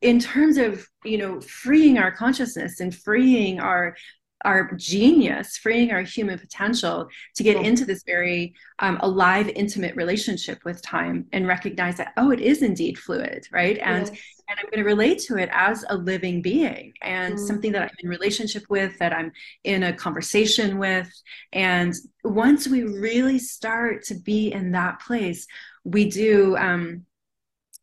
in terms of you know freeing our consciousness and freeing our our genius, freeing our human potential to get into this very um, alive, intimate relationship with time and recognize that, oh, it is indeed fluid, right? And yes. and I'm going to relate to it as a living being and mm. something that I'm in relationship with, that I'm in a conversation with. And once we really start to be in that place, we do um,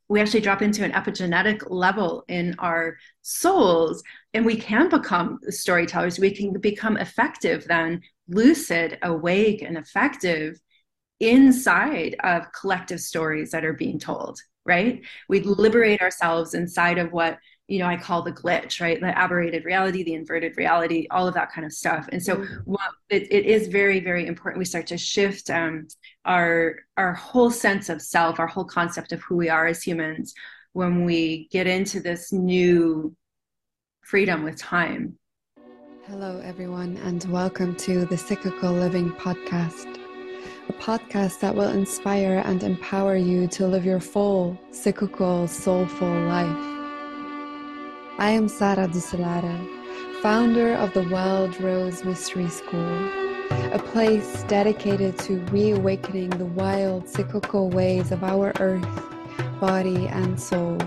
we actually drop into an epigenetic level in our souls and we can become storytellers. We can become effective then lucid awake and effective inside of collective stories that are being told right? We liberate ourselves inside of what you know i call the glitch right? The aberrated reality the inverted reality all of that kind of stuff. And so mm-hmm. what it, it is very very important we start to shift um, our our whole sense of self our whole concept of who we are as humans when we get into this new freedom with time. Hello everyone and welcome to the cyclical living podcast a podcast that will inspire and empower you to live your full cyclical soulful life I am Sarah Dousselaere, founder of the Wild Rose Mystery School, a place dedicated to reawakening the wild cyclical ways of our earth, body, and soul.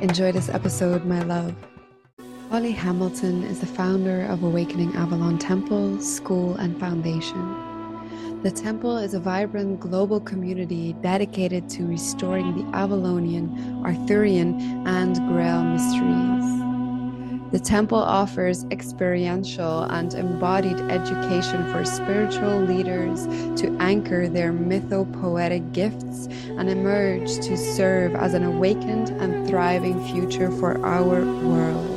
Enjoy this episode, my love. Holly Hamilton is the founder of Awakening Avalon Temple, School, and Foundation. The temple is a vibrant global community dedicated to restoring the Avalonian, Arthurian, and Grail mysteries. The temple offers experiential and embodied education for spiritual leaders to anchor their mythopoetic gifts and emerge to serve as an awakened and thriving future for our world.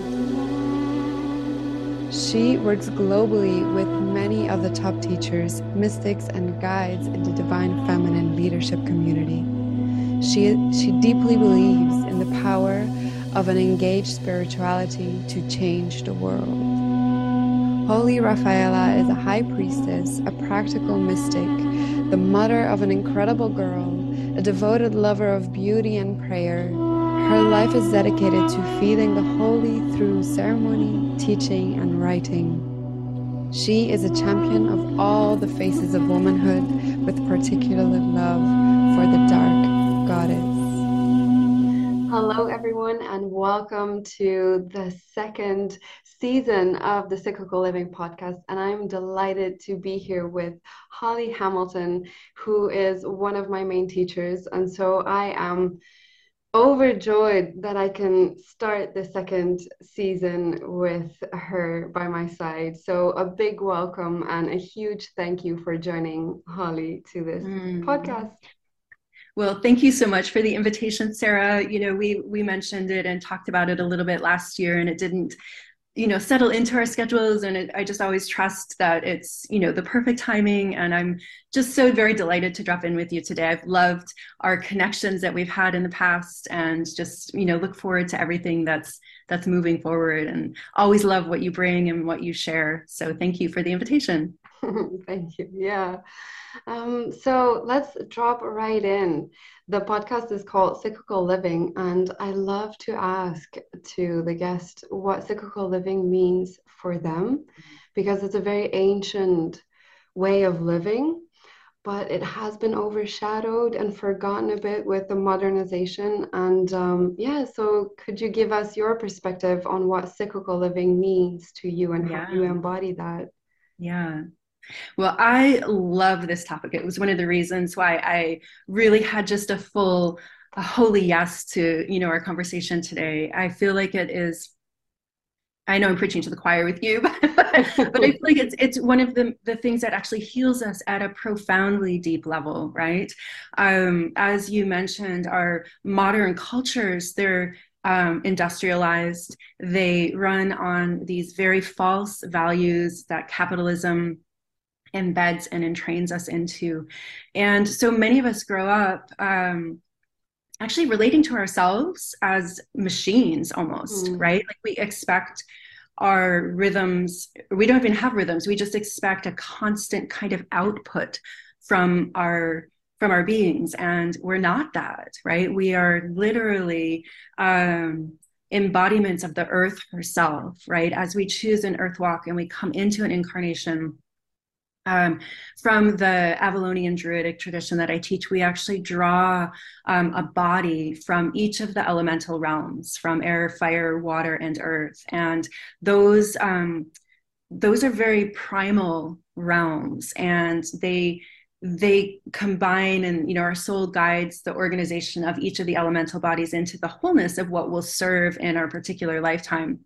She works globally with many of the top teachers, mystics, and guides in the divine feminine leadership community. She, she deeply believes in the power of an engaged spirituality to change the world. Holy Rafaela is a high priestess, a practical mystic, the mother of an incredible girl, a devoted lover of beauty and prayer, her life is dedicated to feeding the holy through ceremony, teaching, and writing. She is a champion of all the faces of womanhood with particular love for the dark goddess. Hello, everyone, and welcome to the second season of the Cyclical Living podcast. And I'm delighted to be here with Holly Hamilton, who is one of my main teachers. And so I am overjoyed that I can start the second season with her by my side. So, a big welcome and a huge thank you for joining Holly to this mm. podcast. Well, thank you so much for the invitation, Sarah. You know, we we mentioned it and talked about it a little bit last year, and it didn't you know settle into our schedules and it, i just always trust that it's you know the perfect timing and i'm just so very delighted to drop in with you today. I've loved our connections that we've had in the past and just you know look forward to everything that's that's moving forward and always love what you bring and what you share. So thank you for the invitation. Thank you. Yeah. Um, so let's drop right in. The podcast is called Cyclical Living, and I love to ask to the guest what cyclical living means for them because it's a very ancient way of living, but it has been overshadowed and forgotten a bit with the modernization. And um, yeah, so could you give us your perspective on what cyclical living means to you and yeah. how you embody that? Yeah. Well, I love this topic. It was one of the reasons why I really had just a full, a holy yes to you know our conversation today. I feel like it is. I know I'm preaching to the choir with you, but, but I feel like it's it's one of the the things that actually heals us at a profoundly deep level, right? Um, as you mentioned, our modern cultures they're um, industrialized. They run on these very false values that capitalism embeds and entrains us into. And so many of us grow up um, actually relating to ourselves as machines almost, mm. right? Like we expect our rhythms, we don't even have rhythms, we just expect a constant kind of output from our from our beings and we're not that right we are literally um embodiments of the earth herself, right? As we choose an earth walk and we come into an incarnation. Um, from the Avalonian Druidic tradition that I teach, we actually draw um, a body from each of the elemental realms, from air, fire, water, and earth, and those um, those are very primal realms, and they they combine and you know our soul guides the organization of each of the elemental bodies into the wholeness of what will serve in our particular lifetime.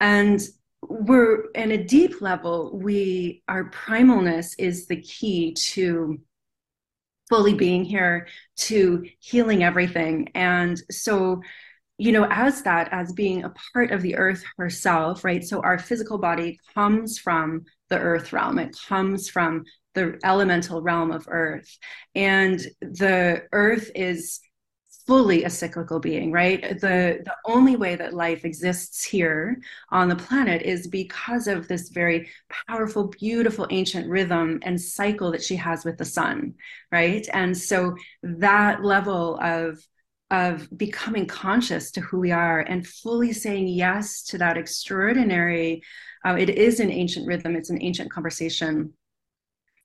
And we're in a deep level we our primalness is the key to fully being here to healing everything. And so you know as that as being a part of the earth herself right so our physical body comes from the earth realm. It comes from the elemental realm of earth. And the earth is fully a cyclical being right? The the only way that life exists here on the planet is because of this very powerful beautiful ancient rhythm and cycle that she has with the sun right? And so that level of of becoming conscious to who we are and fully saying yes to that extraordinary uh, it is an ancient rhythm. It's an ancient conversation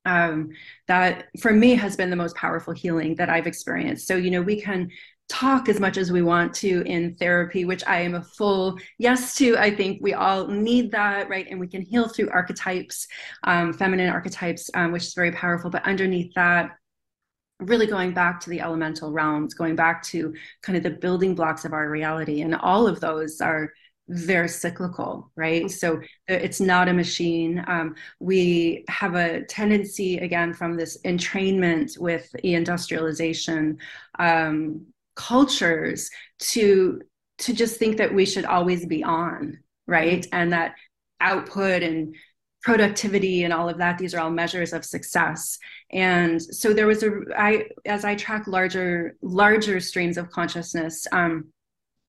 um, that for me has been the most powerful healing that I've experienced. So, you know, we can talk as much as we want to in therapy, which I am a full yes to. I think we all need that, right? And we can heal through archetypes, um, feminine archetypes, um, which is very powerful. But underneath that, really going back to the elemental realms, going back to kind of the building blocks of our reality. And all of those are they're cyclical, right? So it's not a machine. Um, we have a tendency, again, from this entrainment with industrialization um, cultures to to just think that we should always be on, right? And that output and productivity and all of that these are all measures of success and so there was a i as i track larger larger streams of consciousness um,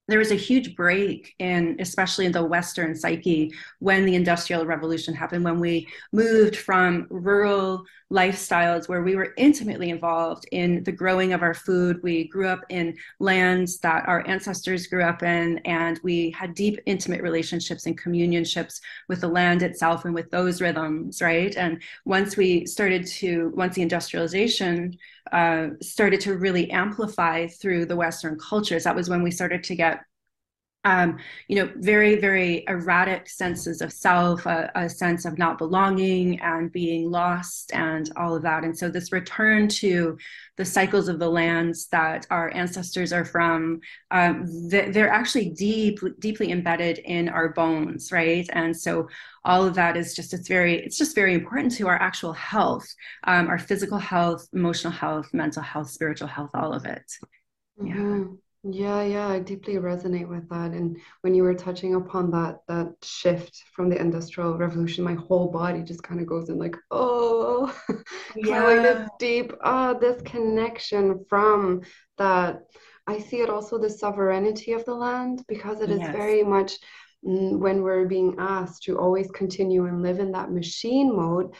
there was a huge break in especially in the western psyche when the industrial revolution happened when we moved from rural lifestyles where we were intimately involved in the growing of our food. We grew up in lands that our ancestors grew up in and we had deep intimate relationships and communionships with the land itself and with those rhythms right? And once we started to once the industrialization uh, started to really amplify through the Western cultures. That was when we started to get um, you know, very, very erratic senses of self, a, a, sense of not belonging and being lost, and all of that. And so, this return to the cycles of the lands that our ancestors are from, um, they're actually deep, deeply embedded in our bones, right? And so, all of that is just it's very, it's just very important to our actual health, um, our physical health, emotional health, mental health, spiritual health, all of it. Yeah. Mm-hmm. Yeah, yeah, I deeply resonate with that. And when you were touching upon that that shift from the industrial revolution, my whole body just kind of goes in like, oh, yeah. like this deep, oh, this connection from that. I see it also the sovereignty of the land because it is yes. very much when we're being asked to always continue and live in that machine mode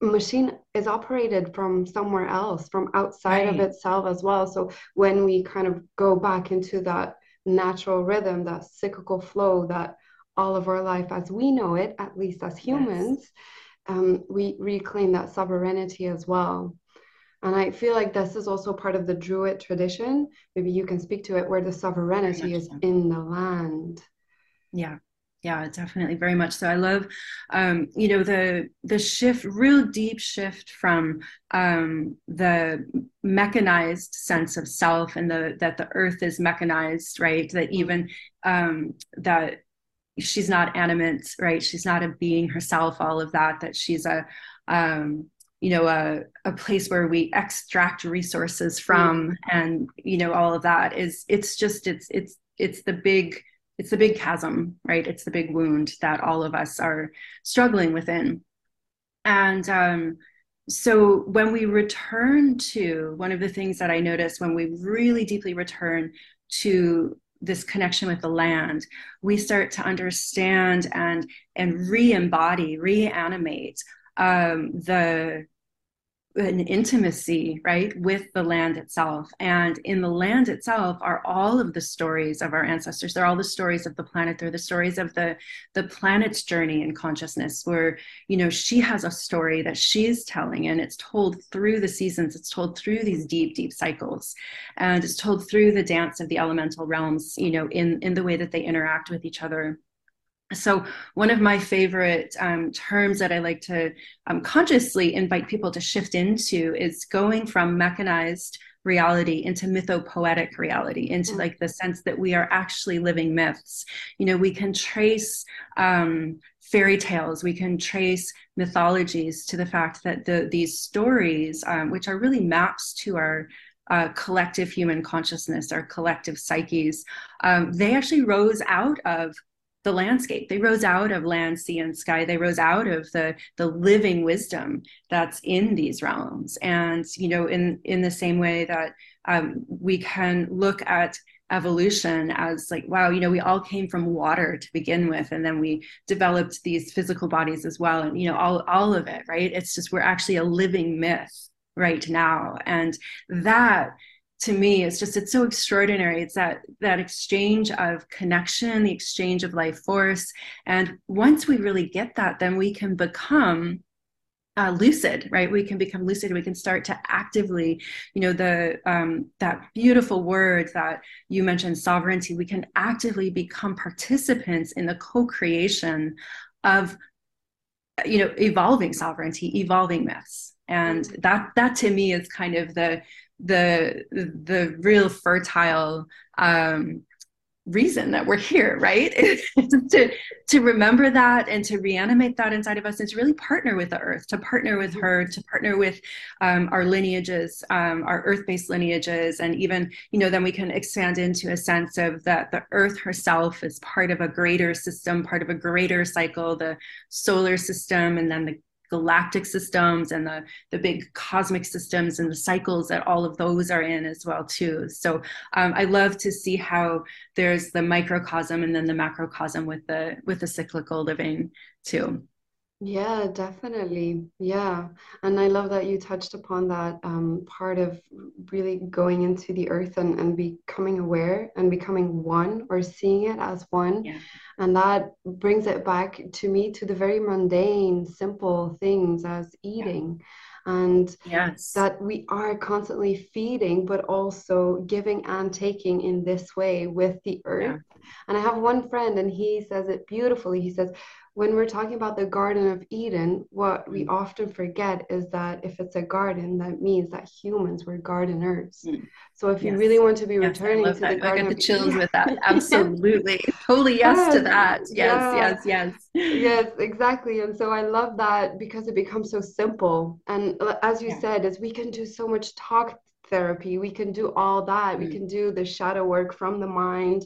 machine is operated from somewhere else from outside right. of itself as well. So when we kind of go back into that natural rhythm that cyclical flow that all of our life as we know it at least as humans yes. um, we reclaim that sovereignty as well. And i feel like this is also part of the druid tradition. Maybe you can speak to it where the sovereignty is in the land. Yeah yeah definitely very much so. I love um, you know the the shift real deep shift from um, the mechanized sense of self and the that the earth is mechanized right? That even um, that she's not animate right? She's not a being herself all of that that she's a um, you know a, a place where we extract resources from mm. and you know all of that is it's just it's it's it's the big it's the big chasm, right? It's the big wound that all of us are struggling within. And um, so when we return to one of the things that I notice when we really deeply return to this connection with the land, we start to understand and and re-embody, reanimate um, the an intimacy right with the land itself. And in the land itself are all of the stories of our ancestors. They're all the stories of the planet. They're the stories of the the planet's journey in consciousness where you know she has a story that she's telling and it's told through the seasons. It's told through these deep deep cycles. And it's told through the dance of the elemental realms you know in in the way that they interact with each other so, one of my favorite um, terms that I like to um, consciously invite people to shift into is going from mechanized reality into mythopoetic reality, into mm. like the sense that we are actually living myths. You know, we can trace um, fairy tales, we can trace mythologies to the fact that the, these stories, um, which are really maps to our uh, collective human consciousness, our collective psyches, um, they actually rose out of the landscape. They rose out of land, sea, and sky. They rose out of the the living wisdom that's in these realms. And you know, in in the same way that um, we can look at evolution as like wow you know we all came from water to begin with and then we developed these physical bodies as well and you know all all of it right it's just we're actually a living myth right now and that to me it's just it's so extraordinary. It's that that exchange of connection the exchange of life force. And once we really get that then we can become uh, lucid right? We can become lucid. We can start to actively you know the um, that beautiful word that you mentioned sovereignty we can actively become participants in the co-creation of you know evolving sovereignty evolving myths. And mm. that that to me is kind of the the the real fertile um, reason that we're here, right? to to remember that and to reanimate that inside of us, and to really partner with the earth, to partner with her, to partner with um, our lineages, um, our earth-based lineages, and even you know then we can expand into a sense of that the earth herself is part of a greater system, part of a greater cycle, the solar system, and then the galactic systems and the the big cosmic systems and the cycles that all of those are in as well too. So um, i love to see how there's the microcosm and then the macrocosm with the with the cyclical living too yeah, definitely. Yeah. And I love that you touched upon that um, part of really going into the earth and, and becoming aware and becoming one or seeing it as one. Yeah. And that brings it back to me to the very mundane, simple things as eating. Yeah and yes. that we are constantly feeding but also giving and taking in this way with the earth yeah. and i have one friend and he says it beautifully he says when we're talking about the Garden of Eden, what we mm. often forget is that if it's a garden, that means that humans were gardeners. Mm. So if yes. you really want to be yes, returning to that. the Garden I get the chills Eden, with that. Absolutely. totally yes, yes, to that. Yes, yeah. yes, yes. Yes, exactly. And so I love that because it becomes so simple. And as you yeah. said, is we can do so much talk therapy. We can do all that. Mm. We can do the shadow work from the mind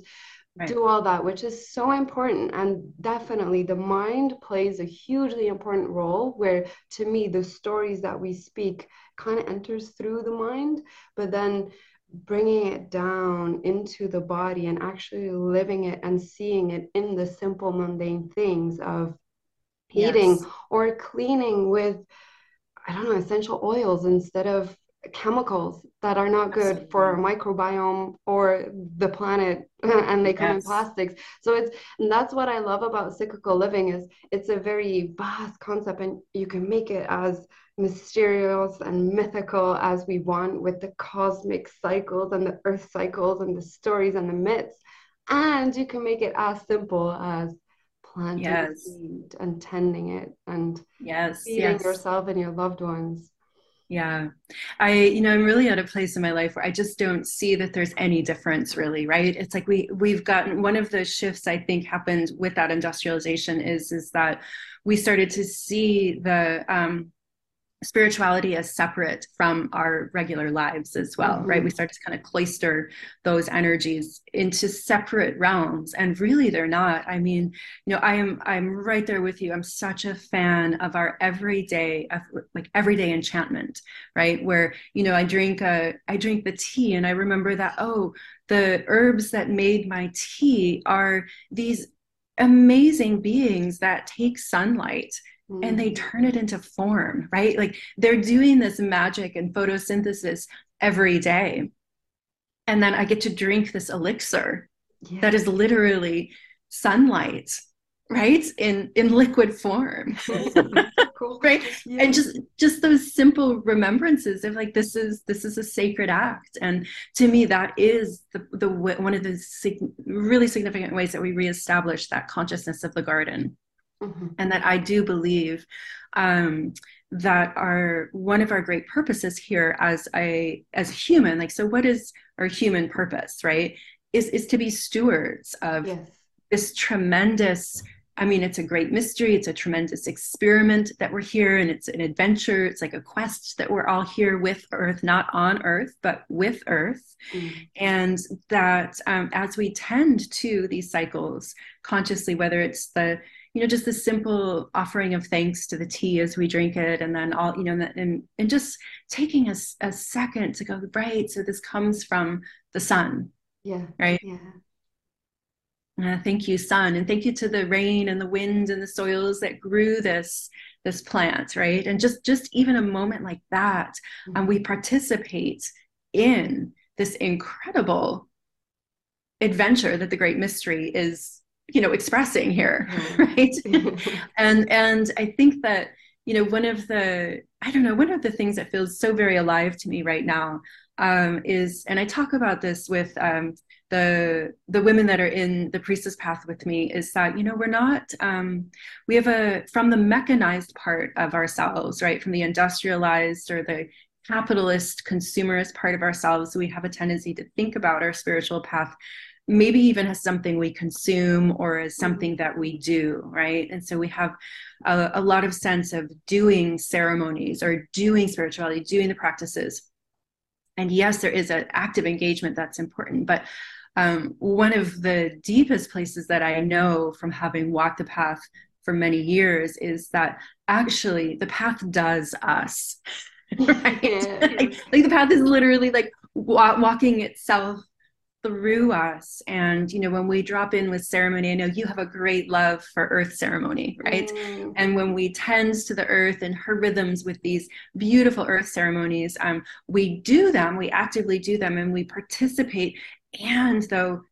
right. do all that, which is so important. And definitely the mind plays a hugely important role where to me, the stories that we speak kind of enters through the mind, but then bringing it down into the body and actually living it and seeing it in the simple mundane things of eating yes. or cleaning with I don't know essential oils instead of chemicals that are not good for our microbiome or the planet and they come yes. in plastics so it's and that's what i love about cyclical living is it's a very vast concept and you can make it as mysterious and mythical as we want with the cosmic cycles and the earth cycles and the stories and the myths and you can make it as simple as planting yes. seed and tending it and yes feeding yes. yourself and your loved ones yeah. I, you know, I'm really at a place in my life where I just don't see that there's any difference really, right? It's like we we've gotten one of the shifts I think happened with that industrialization is is that we started to see the um spirituality as separate from our regular lives as well mm-hmm. right? We start to kind of cloister those energies into separate realms and really they're not. I mean you know i am i'm right there with you. I'm such a fan of our everyday of like everyday enchantment right? Where you know i drink a i drink the tea and i remember that oh the herbs that made my tea are these amazing beings that take sunlight mm. and they turn it into form, right? Like they're doing this magic and photosynthesis every day. And then I get to drink this elixir yeah. that is literally sunlight right in in liquid form cool. right yeah. and just just those simple remembrances of like this is this is a sacred act and to me that is the the one of the sig- really significant ways that we reestablish that consciousness of the garden mm-hmm. and that i do believe um that are one of our great purposes here as a as a human like so what is our human purpose right is is to be stewards of yes. this tremendous I mean, it's a great mystery. It's a tremendous experiment that we're here, and it's an adventure. It's like a quest that we're all here with Earth, not on Earth, but with Earth. Mm. And that um, as we tend to these cycles consciously, whether it's the you know just the simple offering of thanks to the tea as we drink it and then all you know and and just taking a, a second to go right so this comes from the sun yeah right yeah uh, thank you, sun, and thank you to the rain and the wind and the soils that grew this this plant, right? And just just even a moment like that, mm-hmm. um, we participate in this incredible adventure that the Great Mystery is, you know, expressing here, right? and and I think that you know one of the I don't know one of the things that feels so very alive to me right now um, is, and I talk about this with um, the the women that are in the priestess path with me is that you know we're not um, we have a from the mechanized part of ourselves right from the industrialized or the capitalist consumerist part of ourselves we have a tendency to think about our spiritual path maybe even as something we consume or as something that we do right and so we have a, a lot of sense of doing ceremonies or doing spirituality doing the practices and yes there is an active engagement that's important but um, one of the deepest places that I know from having walked the path for many years is that actually the path does us. right? like, like, the path is literally like wa- walking itself through us. And you know when we drop in with ceremony i know you have a great love for earth ceremony right? Mm. and when we tend to the earth and her rhythms with these beautiful earth ceremonies um, we do them we actively do them and we participate. And though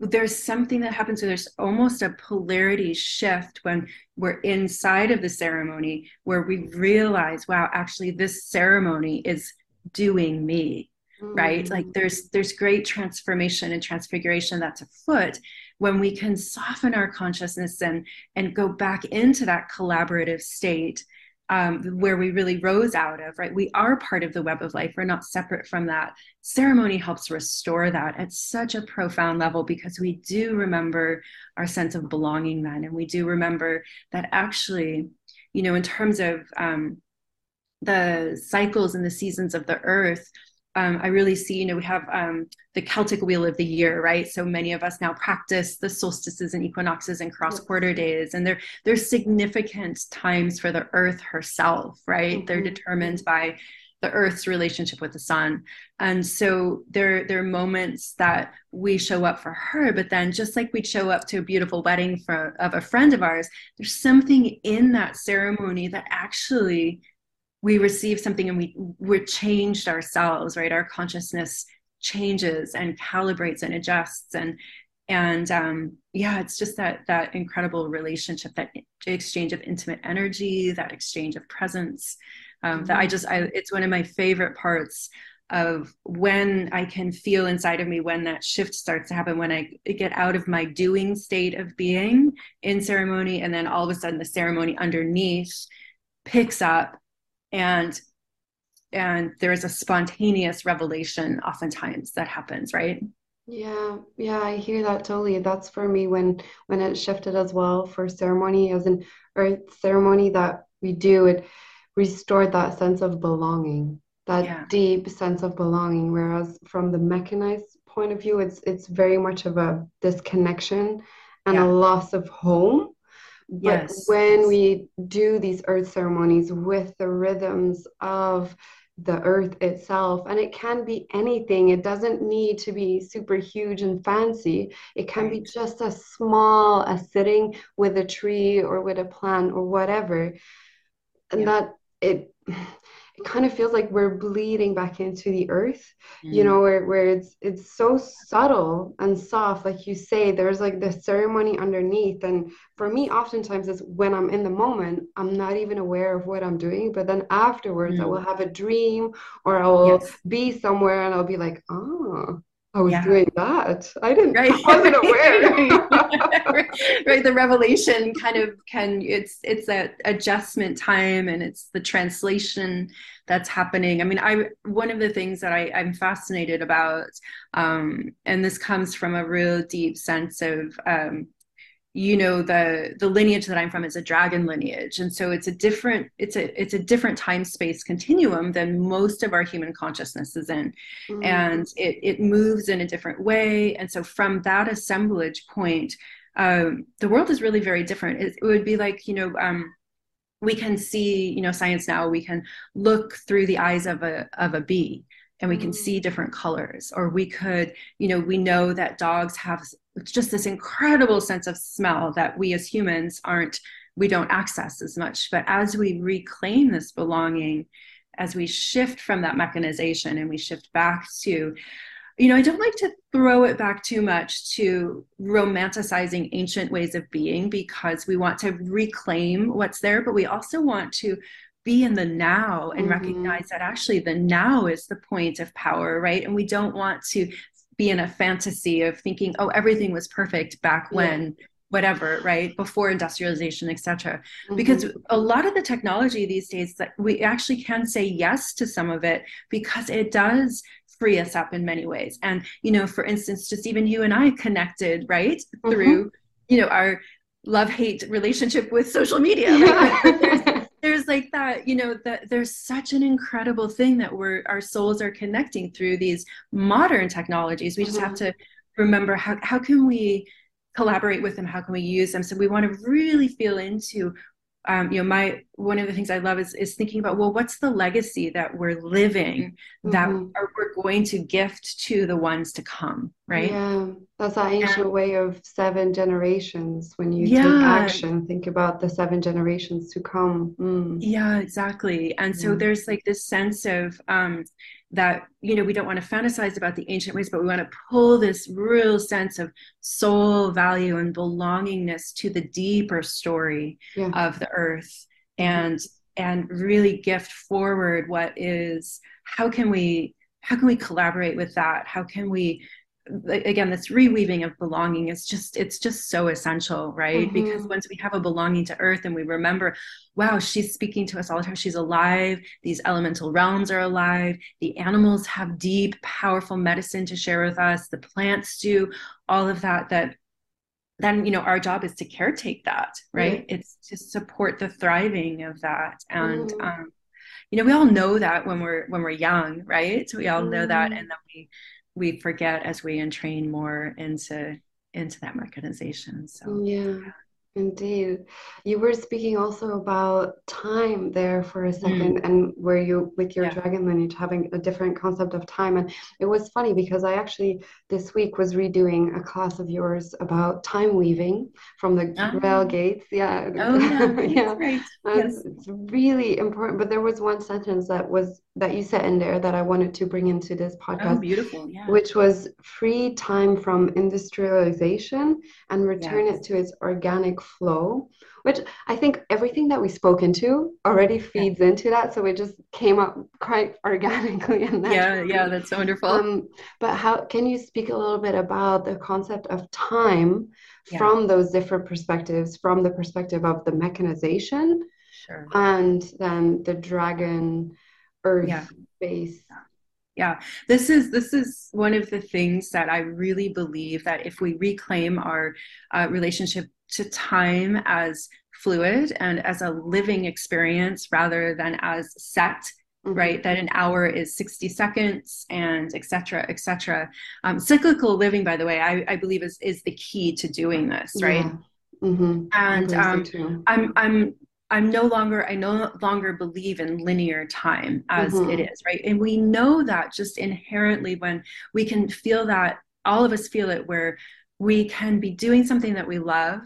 there's something that happens where there's almost a polarity shift when we're inside of the ceremony where we realize wow actually this ceremony is doing me mm-hmm. right like there's there's great transformation and transfiguration that's afoot when we can soften our consciousness and and go back into that collaborative state um, where we really rose out of, right? We are part of the web of life. We're not separate from that. Ceremony helps restore that at such a profound level because we do remember our sense of belonging then. And we do remember that actually, you know, in terms of um, the cycles and the seasons of the earth, um, I really see, you know, we have um, the Celtic wheel of the year, right? So many of us now practice the solstices and equinoxes and cross quarter days, and they're they're significant times for the Earth herself, right? Mm-hmm. They're determined by the Earth's relationship with the sun, and so there there are moments that we show up for her, but then just like we'd show up to a beautiful wedding for of a friend of ours, there's something in that ceremony that actually we receive something and we we're changed ourselves right our consciousness changes and calibrates and adjusts and and um, yeah it's just that that incredible relationship that exchange of intimate energy that exchange of presence um, mm-hmm. that i just I, it's one of my favorite parts of when i can feel inside of me when that shift starts to happen when i get out of my doing state of being in ceremony and then all of a sudden the ceremony underneath picks up and and there's a spontaneous revelation oftentimes that happens right yeah yeah i hear that totally that's for me when when it shifted as well for ceremony as an earth ceremony that we do it restored that sense of belonging that yeah. deep sense of belonging whereas from the mechanized point of view it's it's very much of a disconnection and yeah. a loss of home but yes. when we do these earth ceremonies with the rhythms of the earth itself and it can be anything it doesn't need to be super huge and fancy it can be just as small as sitting with a tree or with a plant or whatever and yeah. that it it kind of feels like we're bleeding back into the earth mm. you know where, where it's it's so subtle and soft like you say there's like the ceremony underneath and for me oftentimes it's when i'm in the moment i'm not even aware of what i'm doing but then afterwards mm. i will have a dream or i will yes. be somewhere and i'll be like oh I was yeah. doing that. I didn't. Right. I wasn't aware. right. The revelation kind of can. It's it's that adjustment time, and it's the translation that's happening. I mean, I one of the things that I, I'm fascinated about, um, and this comes from a real deep sense of um, you know the the lineage that i'm from is a dragon lineage. And so it's a different it's a it's a different time space continuum than most of our human consciousness is in. Mm-hmm. and it it moves in a different way. And so from that assemblage point um, the world is really very different. It, it would be like you know um, we can see you know science now we can look through the eyes of a of a bee and we can mm. see different colors. Or we could you know we know that dogs have just this incredible sense of smell that we as humans aren't we don't access as much but as we reclaim this belonging as we shift from that mechanization and we shift back to you know i don't like to throw it back too much to romanticizing ancient ways of being because we want to reclaim what's there but we also want to be in the now and mm-hmm. recognize that actually the now is the point of power right and we don't want to be in a fantasy of thinking oh everything was perfect back when yeah. whatever right before industrialization etc mm-hmm. because a lot of the technology these days that we actually can say yes to some of it because it does free us up in many ways and you know for instance just even you and i connected right mm-hmm. through you know our love hate relationship with social media yeah. there's like that you know that there's such an incredible thing that we're our souls are connecting through these modern technologies. We just mm-hmm. have to remember how, how can we collaborate with them? How can we use them? So we want to really feel into um, you know my one of the things i love is is thinking about well what's the legacy that we're living mm-hmm. that are, we're going to gift to the ones to come right yeah that's that ancient way of seven generations when you yeah. take action think about the seven generations to come mm. yeah exactly and so there's like this sense of um that you know we don't want to fantasize about the ancient ways but we want to pull this real sense of soul value and belongingness to the deeper story yeah. of the earth and and really gift forward what is how can we how can we collaborate with that? How can we again this reweaving of belonging is just it's just so essential right? Mm-hmm. because once we have a belonging to earth and we remember wow she's speaking to us all the time she's alive these elemental realms are alive the animals have deep powerful medicine to share with us the plants do all of that that then you know our job is to caretake that right mm-hmm. it's to support the thriving of that and mm-hmm. um you know we all know that when we're when we're young right so we all know that mm-hmm. and then we we forget as we entrain more into into that mechanization so yeah Indeed. You were speaking also about time there for a mm. second, mm. and where you, with your yeah. dragon lineage, having a different concept of time. And it was funny because I actually this week was redoing a class of yours about time weaving from the uh-huh. rail gates. Yeah. Oh, yeah. yeah. Right. Yes. It's really important. But there was one sentence that was that you said in there that I wanted to bring into this oh, podcast. Oh, beautiful. Yeah. Which was free time from industrialization and return yes. it to its organic flow, which I think everything that we spoke into already feeds yeah. into that. So it just came up quite organically. And yeah, yeah, that's wonderful. Um, but how can you speak a little bit about the concept of time yeah. from those different perspectives, from the perspective of the mechanization? Sure. And then the dragon earth yeah. base yeah this is this is one of the things that i really believe that if we reclaim our uh, relationship to time as fluid and as a living experience rather than as set mm-hmm. right that an hour is 60 seconds and etc etc um, cyclical living by the way I, I believe is is the key to doing this right yeah. mm-hmm. and um, i'm i'm I'm no longer, I no longer believe in linear time as mm-hmm. it is, right? And we know that just inherently when we can feel that, all of us feel it, where we can be doing something that we love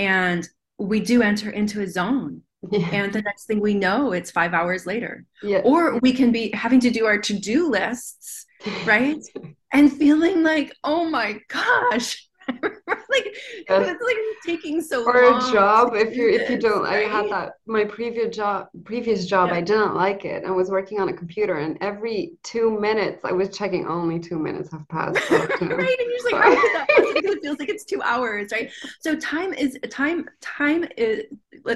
and we do enter into a zone. Yeah. And the next thing we know, it's five hours later. Yeah. Or we can be having to do our to do lists, right? and feeling like, oh my gosh, like it's like taking so or a job if you if you don't right? i had that my previous job previous job yeah. i didn't like it i was working on a computer and every two minutes i was checking only two minutes have passed right and you're just like that because it feels like it's two hours right so time is time time is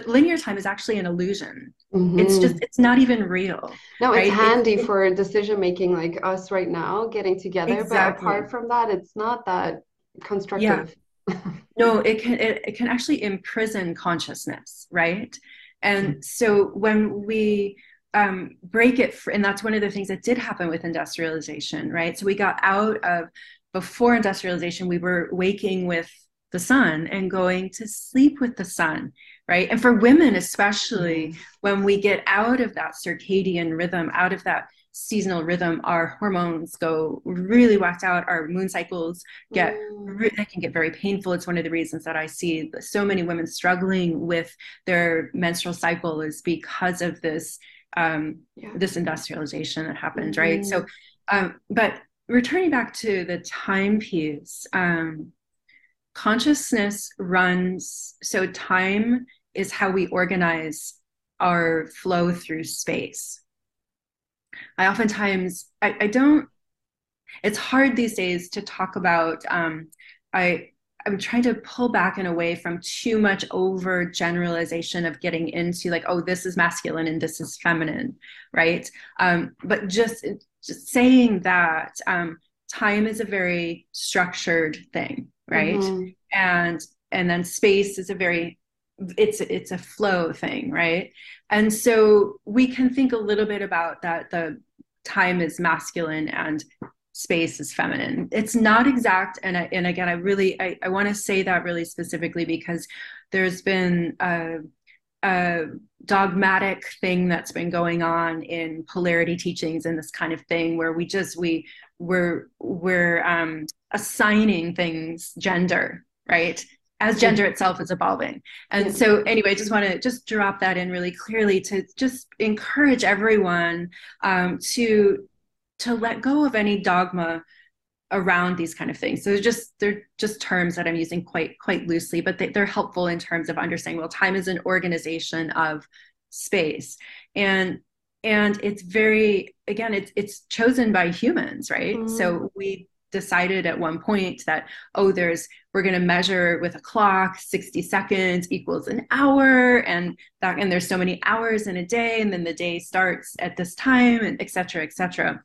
linear time is actually an illusion mm-hmm. it's just it's not even real no right? it's handy it's, for decision making like us right now getting together exactly. but apart from that it's not that constructive yeah. no it can it, it can actually imprison consciousness right and mm-hmm. so when we um, break it for, and that's one of the things that did happen with industrialization right so we got out of before industrialization we were waking with the sun and going to sleep with the sun right and for women especially mm-hmm. when we get out of that circadian rhythm out of that seasonal rhythm, our hormones go really whacked out. Our moon cycles get mm. they can get very painful. It's one of the reasons that I see so many women struggling with their menstrual cycle is because of this um, yeah. this industrialization that happened, mm-hmm. right? So, um, but returning back to the time piece, um, consciousness runs. So time is how we organize our flow through space I oftentimes I, I don't it's hard these days to talk about um, I I'm trying to pull back and away from too much over generalization of getting into like, oh, this is masculine and this is feminine, right? Um, but just just saying that um, time is a very structured thing, right? Mm-hmm. And and then space is a very it's it's a flow thing right? And so we can think a little bit about that the time is masculine and space is feminine. It's not exact and I, and again i really i, I want to say that really specifically because there's been a, a dogmatic thing that's been going on in polarity teachings and this kind of thing where we just we we're we're um, assigning things gender right as gender itself is evolving. And so anyway, just want to just drop that in really clearly to just encourage everyone um, to to let go of any dogma around these kind of things. So they're just they're just terms that I'm using quite quite loosely, but they, they're helpful in terms of understanding. Well, time is an organization of space, and and it's very again it's it's chosen by humans, right? Mm. So we decided at one point that oh there's we're going to measure with a clock 60 seconds equals an hour and that and there's so many hours in a day and then the day starts at this time and et cetera et cetera.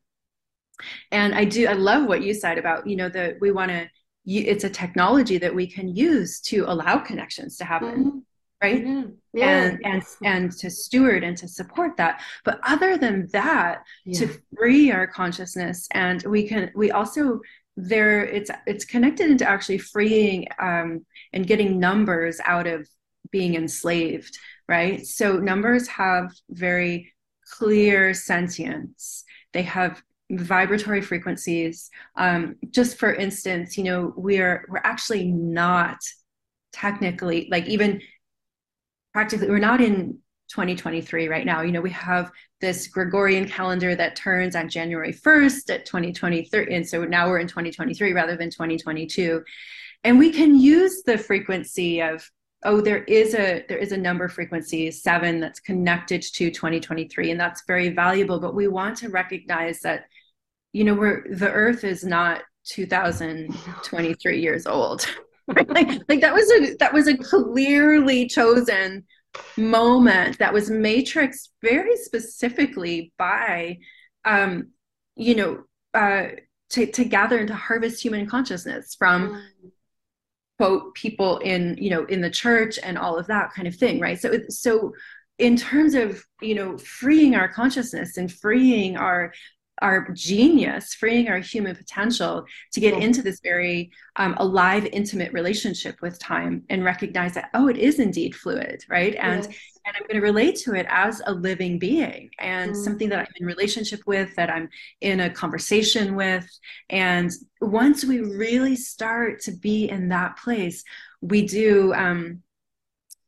And i do i love what you said about you know that we want to it's a technology that we can use to allow connections to happen. Mm-hmm right yeah. Yeah. and and and to steward and to support that but other than that yeah. to free our consciousness and we can we also there it's it's connected into actually freeing um, and getting numbers out of being enslaved right so numbers have very clear sentience they have vibratory frequencies um, just for instance you know we're we're actually not technically like even practically we're not in 2023 right now. You know we have this gregorian calendar that turns on january 1st at 2023 and so now we're in 2023 rather than 2022 and we can use the frequency of oh there is a there is a number frequency seven that's connected to 2023 and that's very valuable but we want to recognize that you know we're the earth is not 2023 years old like, like that was a that was a clearly chosen moment that was matrixed very specifically by um you know uh to, to gather and to harvest human consciousness from mm. quote people in you know in the church and all of that kind of thing right so so in terms of you know freeing our consciousness and freeing our our genius, freeing our human potential to get into this very um, alive, intimate relationship with time and recognize that, oh, it is indeed fluid, right? And yes. and I'm going to relate to it as a living being and mm. something that I'm in relationship with, that I'm in a conversation with. And once we really start to be in that place, we do um,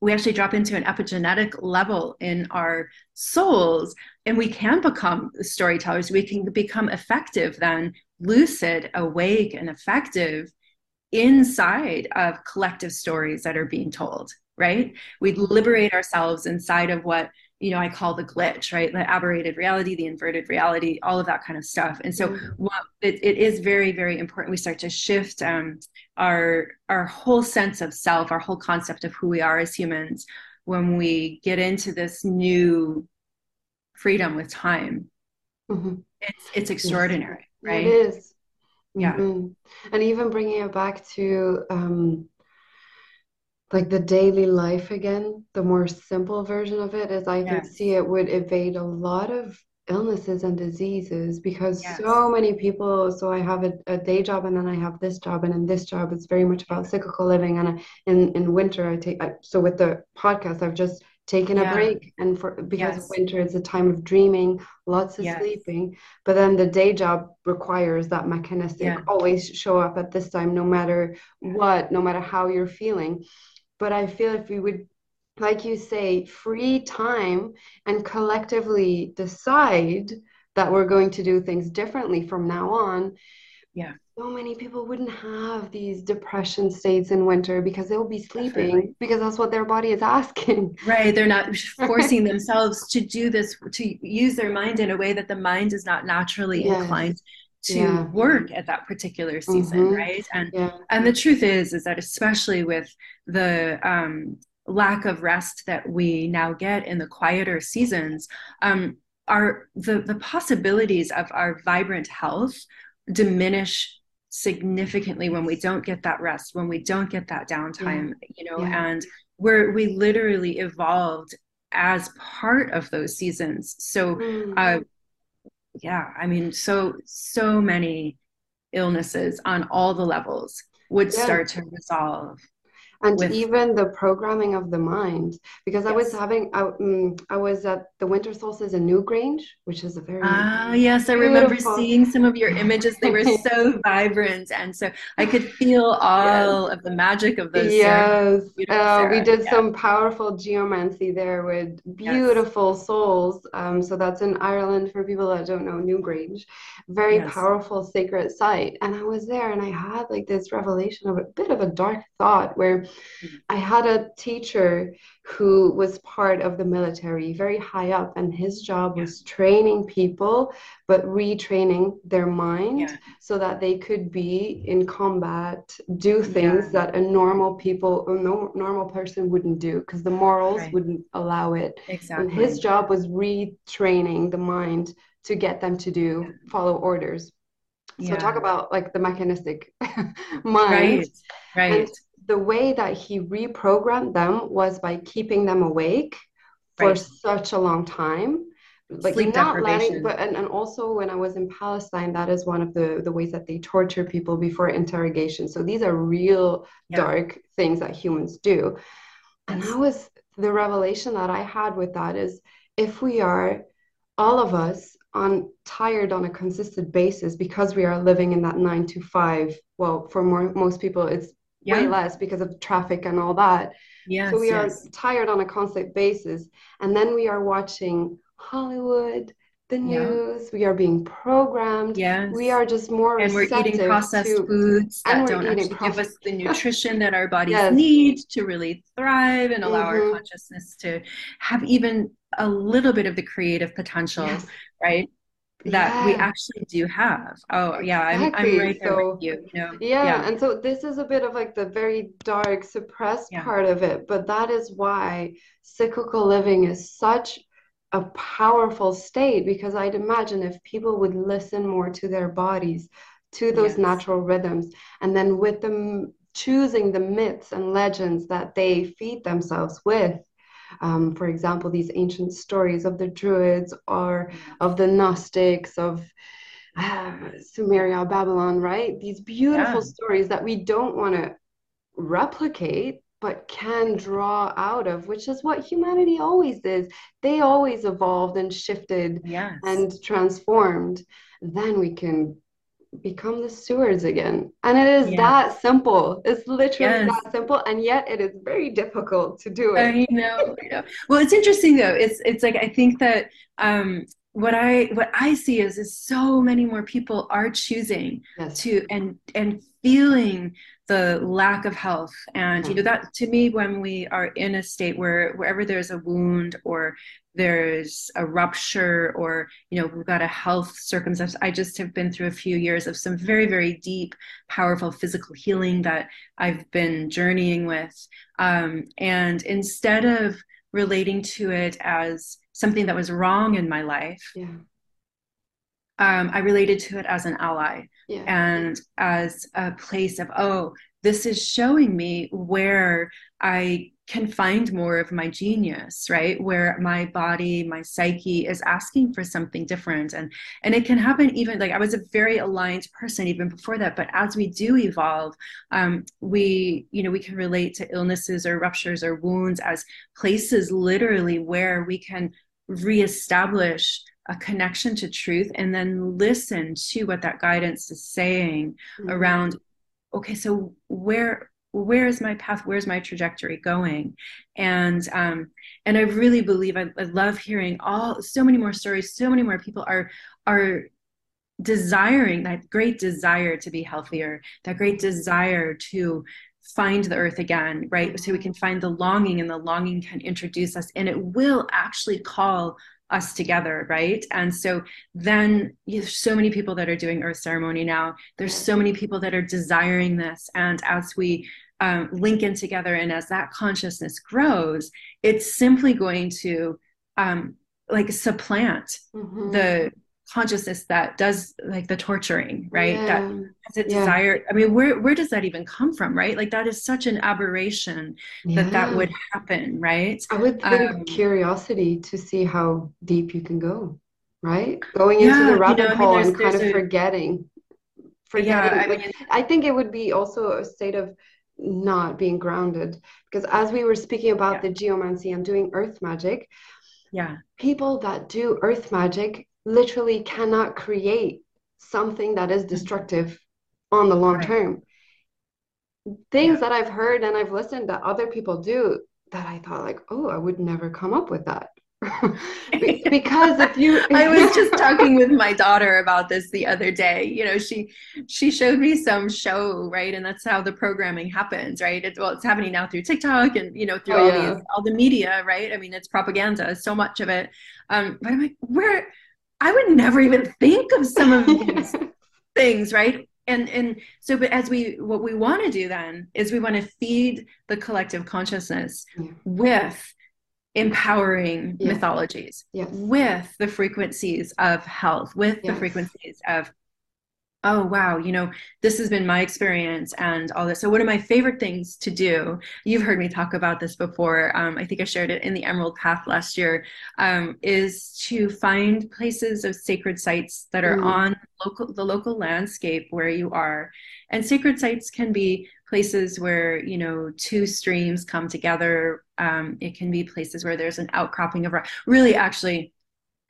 we actually drop into an epigenetic level in our souls and we can become storytellers. We can become effective then lucid awake and effective inside of collective stories that are being told right? We liberate ourselves inside of what you know i call the glitch right? The aberrated reality the inverted reality all of that kind of stuff. And so mm-hmm. what, it, it is very very important we start to shift um, our our whole sense of self our whole concept of who we are as humans when we get into this new freedom with time mm-hmm. it's it's extraordinary yes. right it is yeah mm-hmm. and even bringing it back to um like the daily life again the more simple version of it is i can see it would evade a lot of illnesses and diseases because yes. so many people so i have a, a, day job and then i have this job and in this job it's very much about cyclical living and I, in in winter i take I, so with the podcast i've just taken yeah. a break and for because yes. winter it's a time of dreaming lots of yes. sleeping but then the day job requires that mechanistic yeah. always show up at this time no matter what no matter how you're feeling but i feel if we would like you say, free time and collectively decide that we're going to do things differently from now on, yeah. So many people wouldn't have these depression states in winter because they'll be sleeping Definitely. because that's what their body is asking. Right. They're not forcing themselves to do this, to use their mind in a way that the mind is not naturally yes. inclined to yeah. work at that particular season mm-hmm. right and yeah. and the truth is is that especially with the um lack of rest that we now get in the quieter seasons um, are the, the possibilities of our vibrant health diminish significantly when we don't get that rest when we don't get that downtime yeah. you know yeah. and we're we literally evolved as part of those seasons so mm. uh, yeah i mean so so many illnesses on all the levels would yeah. start to resolve and with... even the programming of the mind because yes. i was having I, um, I was at the winter solstice in newgrange which is a very ah yes i remember seeing some of your images they were so vibrant and so i could feel all yes. of the magic of those yes uh, we did yeah. some powerful geomancy there with beautiful yes. souls um, so that's in ireland for people that don't know newgrange very powerful sacred site and i was there and i had like this revelation of a bit of a dark thought where I had a teacher who was part of the military, very high up, and his job yeah. was training people, but retraining their mind yeah. so that they could be in combat, do things yeah. that a normal people or no normal person wouldn't do because the morals right. wouldn't allow it. Exactly. And his job was retraining the mind to get them to do follow orders. So talk about like the mechanistic mind. Right. Right. And the way that he reprogrammed them was by keeping them awake for right. such a long time. Like Sleep not letting but and, and also when i was in palestine that is one of the the ways that they torture people before interrogation. So these are real yeah. dark things that humans do. And that was the revelation that i had with that is if we are all of us on tired on a consistent basis because we are living in that nine to five well for more most people it's yeah. way less because of traffic and all that. Yes, so we yes. are tired on a constant basis. And then we are watching Hollywood, the news, yeah. we are being programmed. Yes. We are just more And we're eating processed to, foods that don't actually give us the nutrition that our bodies yes. need to really thrive and allow mm-hmm. our consciousness to have even a little bit of the creative potential, yes. right? That yeah. we actually do have. Oh yeah, exactly. I'm, I'm right there so, with you. you know? yeah, yeah, and so this is a bit of like the very dark, suppressed yeah. part of it, but that is why cyclical living is such a powerful state because I'd imagine if people would listen more to their bodies, to those yes. natural rhythms, and then with them choosing the myths and legends that they feed themselves with um, for example, these ancient stories of the Druids or of the Gnostics, of uh, Sumeria, Babylon, right? These beautiful yeah. stories that we don't want to replicate, but can draw out of, which is what humanity always is. They always evolved and shifted yes. and transformed. Then we can become the stewards again. And it is that simple. It's literally yes. that simple. And yet it is very difficult to do it. I know, I know. Well, it's interesting though. It's it's like I think that um what I what I see is is so many more people are choosing yes. to and and feeling the lack of health. And you know that to me when we are in a state where wherever there's a wound or there's a rupture or you know we've got a health circumstance i just have been through a few years of some very very deep powerful physical healing that i've been journeying with. Um, and instead of relating to it as something that was wrong in my life yeah. um, i related to it as an ally yeah. and as a place of oh this is showing me where i can find more of my genius right where my body my psyche is asking for something different and and it can happen even like i was a very aligned person even before that but as we do evolve um, we you know we can relate to illnesses or ruptures or wounds as places literally where we can reestablish a connection to truth and then listen to what that guidance is saying mm-hmm. around okay so where where is my path? Where's my trajectory going? And um and i really believe I, I love hearing all so many more stories so many more people are are desiring that great desire to be healthier that great desire to find the earth again right? So we can find the longing and the longing can introduce us and it will actually call us together right? And so then there's so many people that are doing earth ceremony now. There's so many people that are desiring this. And as we um, link in together and as that consciousness grows it's simply going to um, like supplant mm-hmm. the consciousness that does like the torturing right? Yeah. that has a yeah. desire. I mean where where does that even come from right? Like that is such an aberration yeah. that that would happen right? I would think um, curiosity to see how deep you can go right? Going into the rabbit you know, hole I mean, and kind of a, forgetting forgetting yeah, I, mean, I think it would be also a state of not being grounded. Because as we were speaking about the geomancy and doing earth magic yeah. people that do earth magic literally cannot create something that is destructive on the long right. term. Things yeah. that I've heard and I've listened that other people do that I thought like, oh, I would never come up with that. because if you I was just talking with my daughter about this the other day. You know, she she showed me some show, right? And that's how the programming happens, right? It's well, it's happening now through TikTok and you know, through oh, all yeah. these all the media, right? I mean, it's propaganda, so much of it. Um, but I'm like, where I would never even think of some of these things, right? And and so, but as we what we want to do then is we want to feed the collective consciousness yeah. with empowering yeah. mythologies, yes. with the frequencies of health, with yes. the frequencies of oh wow you know this has been my experience and all this. So one of my favorite things to do you've heard me talk about this before um, i think i shared it in the emerald path last year um, is to find places of sacred sites that are mm. on local the local landscape where you are. And sacred sites can be places where you know two streams come together. Um, it can be places where there's an outcropping of rock really actually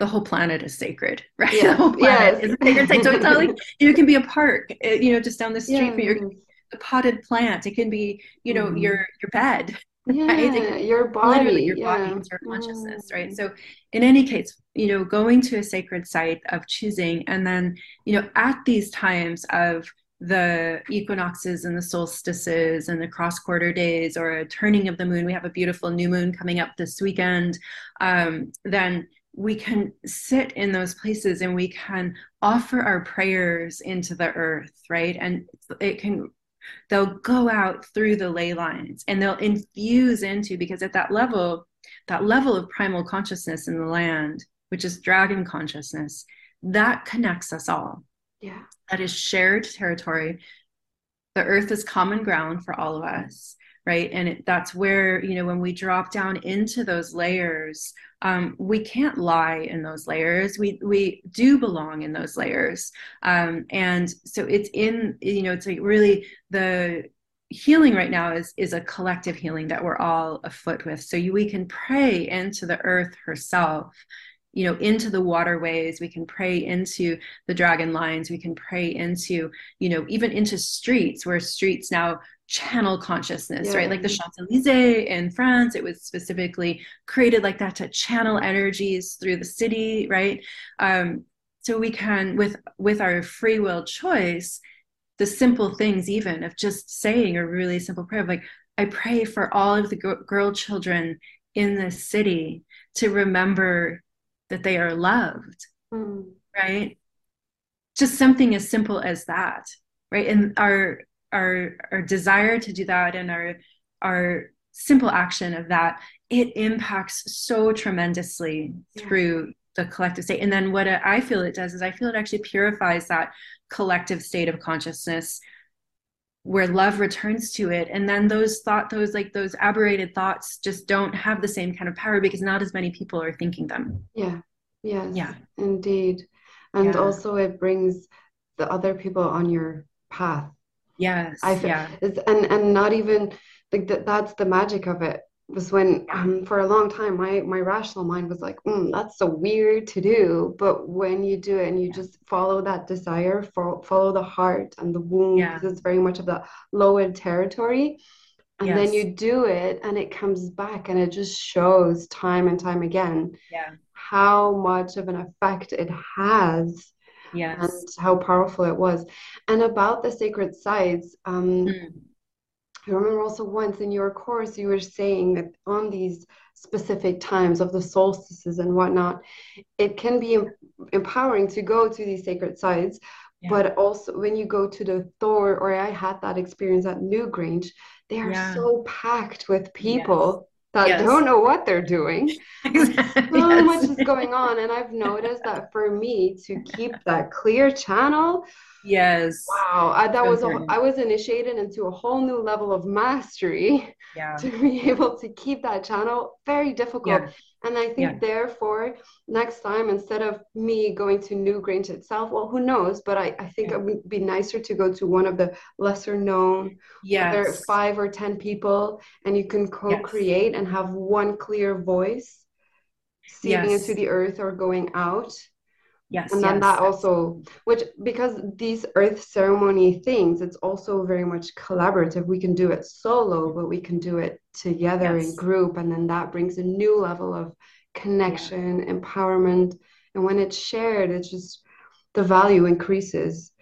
the whole planet is sacred, right? Yeah. The whole planet yes. is a sacred site. So it's not like you can be a park, uh, you know, just down the street yeah. from your a potted plant. It can be, you know, mm. your your bed. Yeah, right? your body, literally your yeah. body, your consciousness, mm. right? So, in any case, you know, going to a sacred site of choosing, and then, you know, at these times of the equinoxes and the solstices and the cross quarter days or a turning of the moon we have a beautiful new moon coming up this weekend um, then we can sit in those places and we can offer our prayers into the earth, right? And it can, they'll go out through the ley lines and they'll infuse into, because at that level, that level of primal consciousness in the land, which is dragon consciousness, that connects us all. Yeah. That is shared territory. The earth is common ground for all of us. Right? And it, that's where you know when we drop down into those layers um, we can't lie in those layers. We we do belong in those layers. Um, and so it's in you know it's like really the healing right now is is a collective healing that we're all afoot with. So you, we can pray into the earth herself you know into the waterways. We can pray into the dragon lines. We can pray into you know even into streets where streets now channel consciousness yeah. right like the champs-elysees in france it was specifically created like that to channel energies through the city right um so we can with with our free will choice the simple things even of just saying a really simple prayer of like i pray for all of the girl children in this city to remember that they are loved mm. right just something as simple as that right and our our our desire to do that and our our simple action of that it impacts so tremendously yeah. through the collective state. And then what i feel it does is i feel it actually purifies that collective state of consciousness where love returns to it. And then those thought those like those aberrated thoughts just don't have the same kind of power because not as many people are thinking them. Yeah. Yes. Yeah. Indeed. And yeah. also it brings the other people on your path yes i feel yeah. and and not even like that that's the magic of it was when um, for a long time my my rational mind was like mm, that's so weird to do but when you do it and you yeah. just follow that desire for, follow the heart and the womb yeah. because it's very much of the lowered territory and yes. then you do it and it comes back and it just shows time and time again yeah. how much of an effect it has yes. and how powerful it was and about the sacred sites um, mm I remember also once in your course you were saying that on these specific times of the solstices and whatnot, it can be empowering to go to these sacred sites. Yeah. But also when you go to the Tor, or I had that experience at Newgrange, they are yeah. so packed with people. Yes that yes. don't know what they're doing. so yes. much is going on. And I've noticed that for me to keep that clear channel Yes. Wow. I, that was a, I was initiated into a whole new level of mastery. Yeah. To be able to keep that channel very difficult. Yeah. And I think yeah. therefore next time instead of me going to Newgrange itself, well, who knows? But I, I think yeah. it would be nicer to go to one of the lesser known, yes. there five or ten people, and you can co-create yes. and have one clear voice seeping yes. into the earth or going out Yes. And then yes. that also, which because these earth ceremony things, it's also very much collaborative. We can do it solo, but we can do it together yes. in group. And then that brings a new level of connection, yeah. empowerment. And when it's shared, it's just the value increases.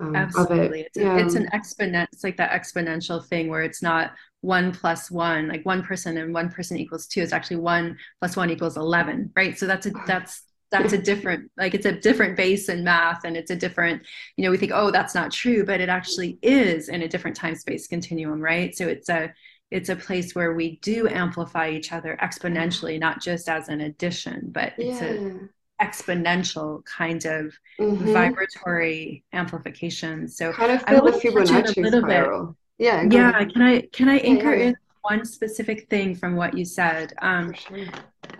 Um, Absolutely. It. It's, yeah. it's an exponent, it's like that exponential thing where it's not one plus one, like one person and one person equals two. It's actually one plus one equals 11, right? So that's a, that's, that's a different like it's a different base in math and it's a different you know we think oh that's not true but it actually is in a different time space continuum right so it's a it's a place where we do amplify each other exponentially not just as an addition but it's yeah. a exponential kind of mm-hmm. vibratory amplification so kind of feel the Fibonacci a little spiral. bit yeah yeah can i can i anchor yeah, yeah. in one specific thing from what you said um, sure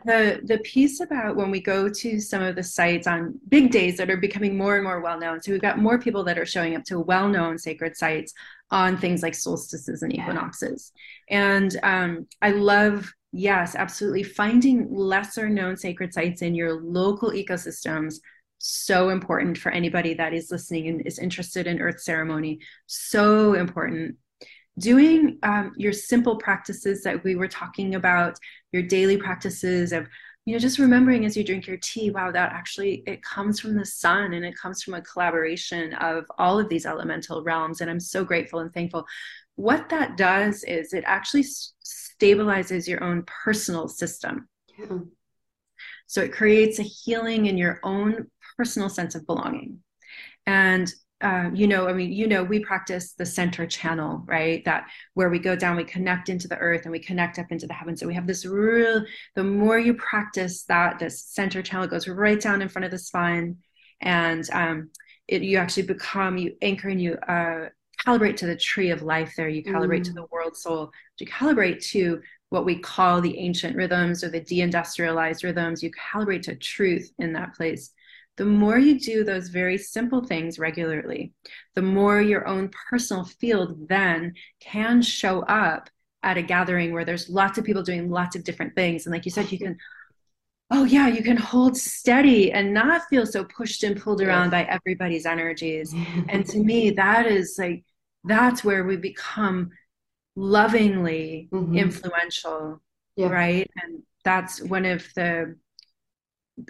the the piece about when we go to some of the sites on big days that are becoming more and more well known so we've got more people that are showing up to well known sacred sites on things like solstices and equinoxes. And um, i love yes absolutely finding lesser known sacred sites in your local ecosystems so important for anybody that is listening and is interested in earth ceremony. So important doing um, your simple practices that we were talking about, your daily practices of, you know, just remembering as you drink your tea, wow, that actually it comes from the sun and it comes from a collaboration of all of these elemental realms. And I'm so grateful and thankful. What that does is it actually stabilizes your own personal system. Yeah. So it creates a healing in your own personal sense of belonging. And uh, you know, I mean, you know, we practice the center channel, right? That where we go down, we connect into the earth and we connect up into the heavens. So we have this real, the more you practice that, this center channel goes right down in front of the spine. And um, it, you actually become, you anchor and you uh, calibrate to the tree of life there you calibrate mm. to the world soul you calibrate to what we call the ancient rhythms or the deindustrialized rhythms you calibrate to truth in that place the more you do those very simple things regularly the more your own personal field then can show up at a gathering where there's lots of people doing lots of different things and like you said you can oh yeah you can hold steady and not feel so pushed and pulled around by everybody's energies and to me that is like that's where we become lovingly mm-hmm. influential yeah. right and that's one of the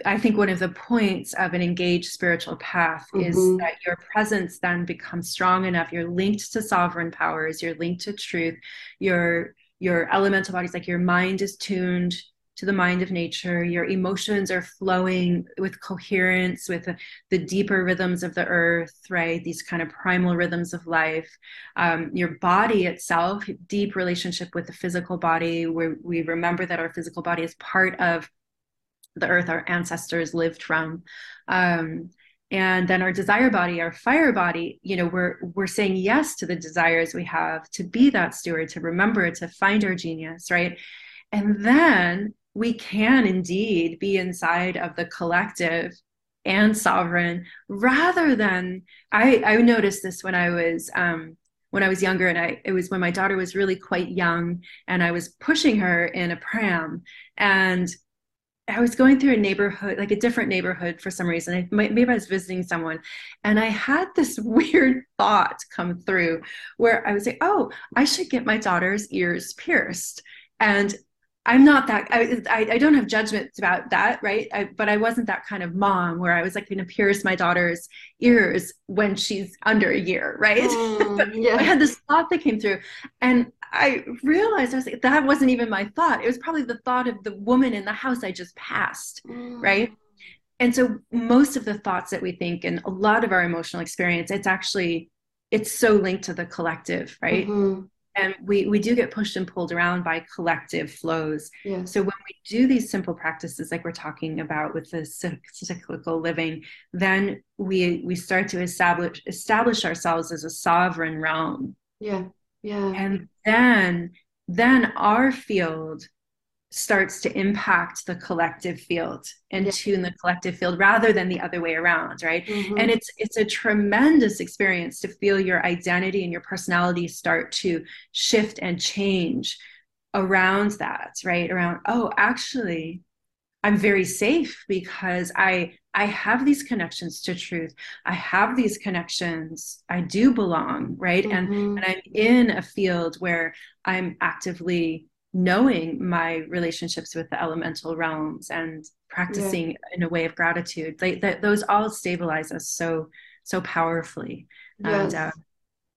i think one of the points of an engaged spiritual path mm-hmm. is that your presence then becomes strong enough you're linked to sovereign powers you're linked to truth your your elemental bodies like your mind is tuned to the mind of nature. Your emotions are flowing with coherence with the, deeper rhythms of the earth, right? These kind of primal rhythms of life. Um, your body itself, deep relationship with the physical body, where we remember that our physical body is part of the earth our ancestors lived from. Um, and then our desire body our fire body you know we're we're saying yes to the desires we have to be that steward to remember to find our genius right and then we can indeed be inside of the collective and sovereign rather than i i noticed this when i was um when i was younger and i it was when my daughter was really quite young and i was pushing her in a pram and I was going through a neighborhood, like a different neighborhood for some reason. I, maybe I was visiting someone, and I had this weird thought come through where I was like, "Oh, I should get my daughter's ears pierced." And I'm not that I, I, I don't have judgments about that, right? I, but I wasn't that kind of mom where I was like going to pierce my daughter's ears when she's under a year, right? Mm, yeah. I had this thought that came through, and I realized I was like, that wasn't even my thought. It was probably the thought of the woman in the house I just passed, mm. right? And so most of the thoughts that we think and a lot of our emotional experience, it's actually it's so linked to the collective, right? Mm-hmm and we we do get pushed and pulled around by collective flows yeah. so when we do these simple practices like we're talking about with the cyclical living then we we start to establish establish ourselves as a sovereign realm yeah yeah and then then our field starts to impact the collective field and yeah. tune the collective field rather than the other way around right mm-hmm. and it's it's a tremendous experience to feel your identity and your personality start to shift and change around that right around oh actually i'm very safe because i i have these connections to truth i have these connections i do belong right mm-hmm. and and i'm in a field where i'm actively knowing my relationships with the elemental realms and practicing yeah. in a way of gratitude like that those all stabilize us so so powerfully yes. and uh,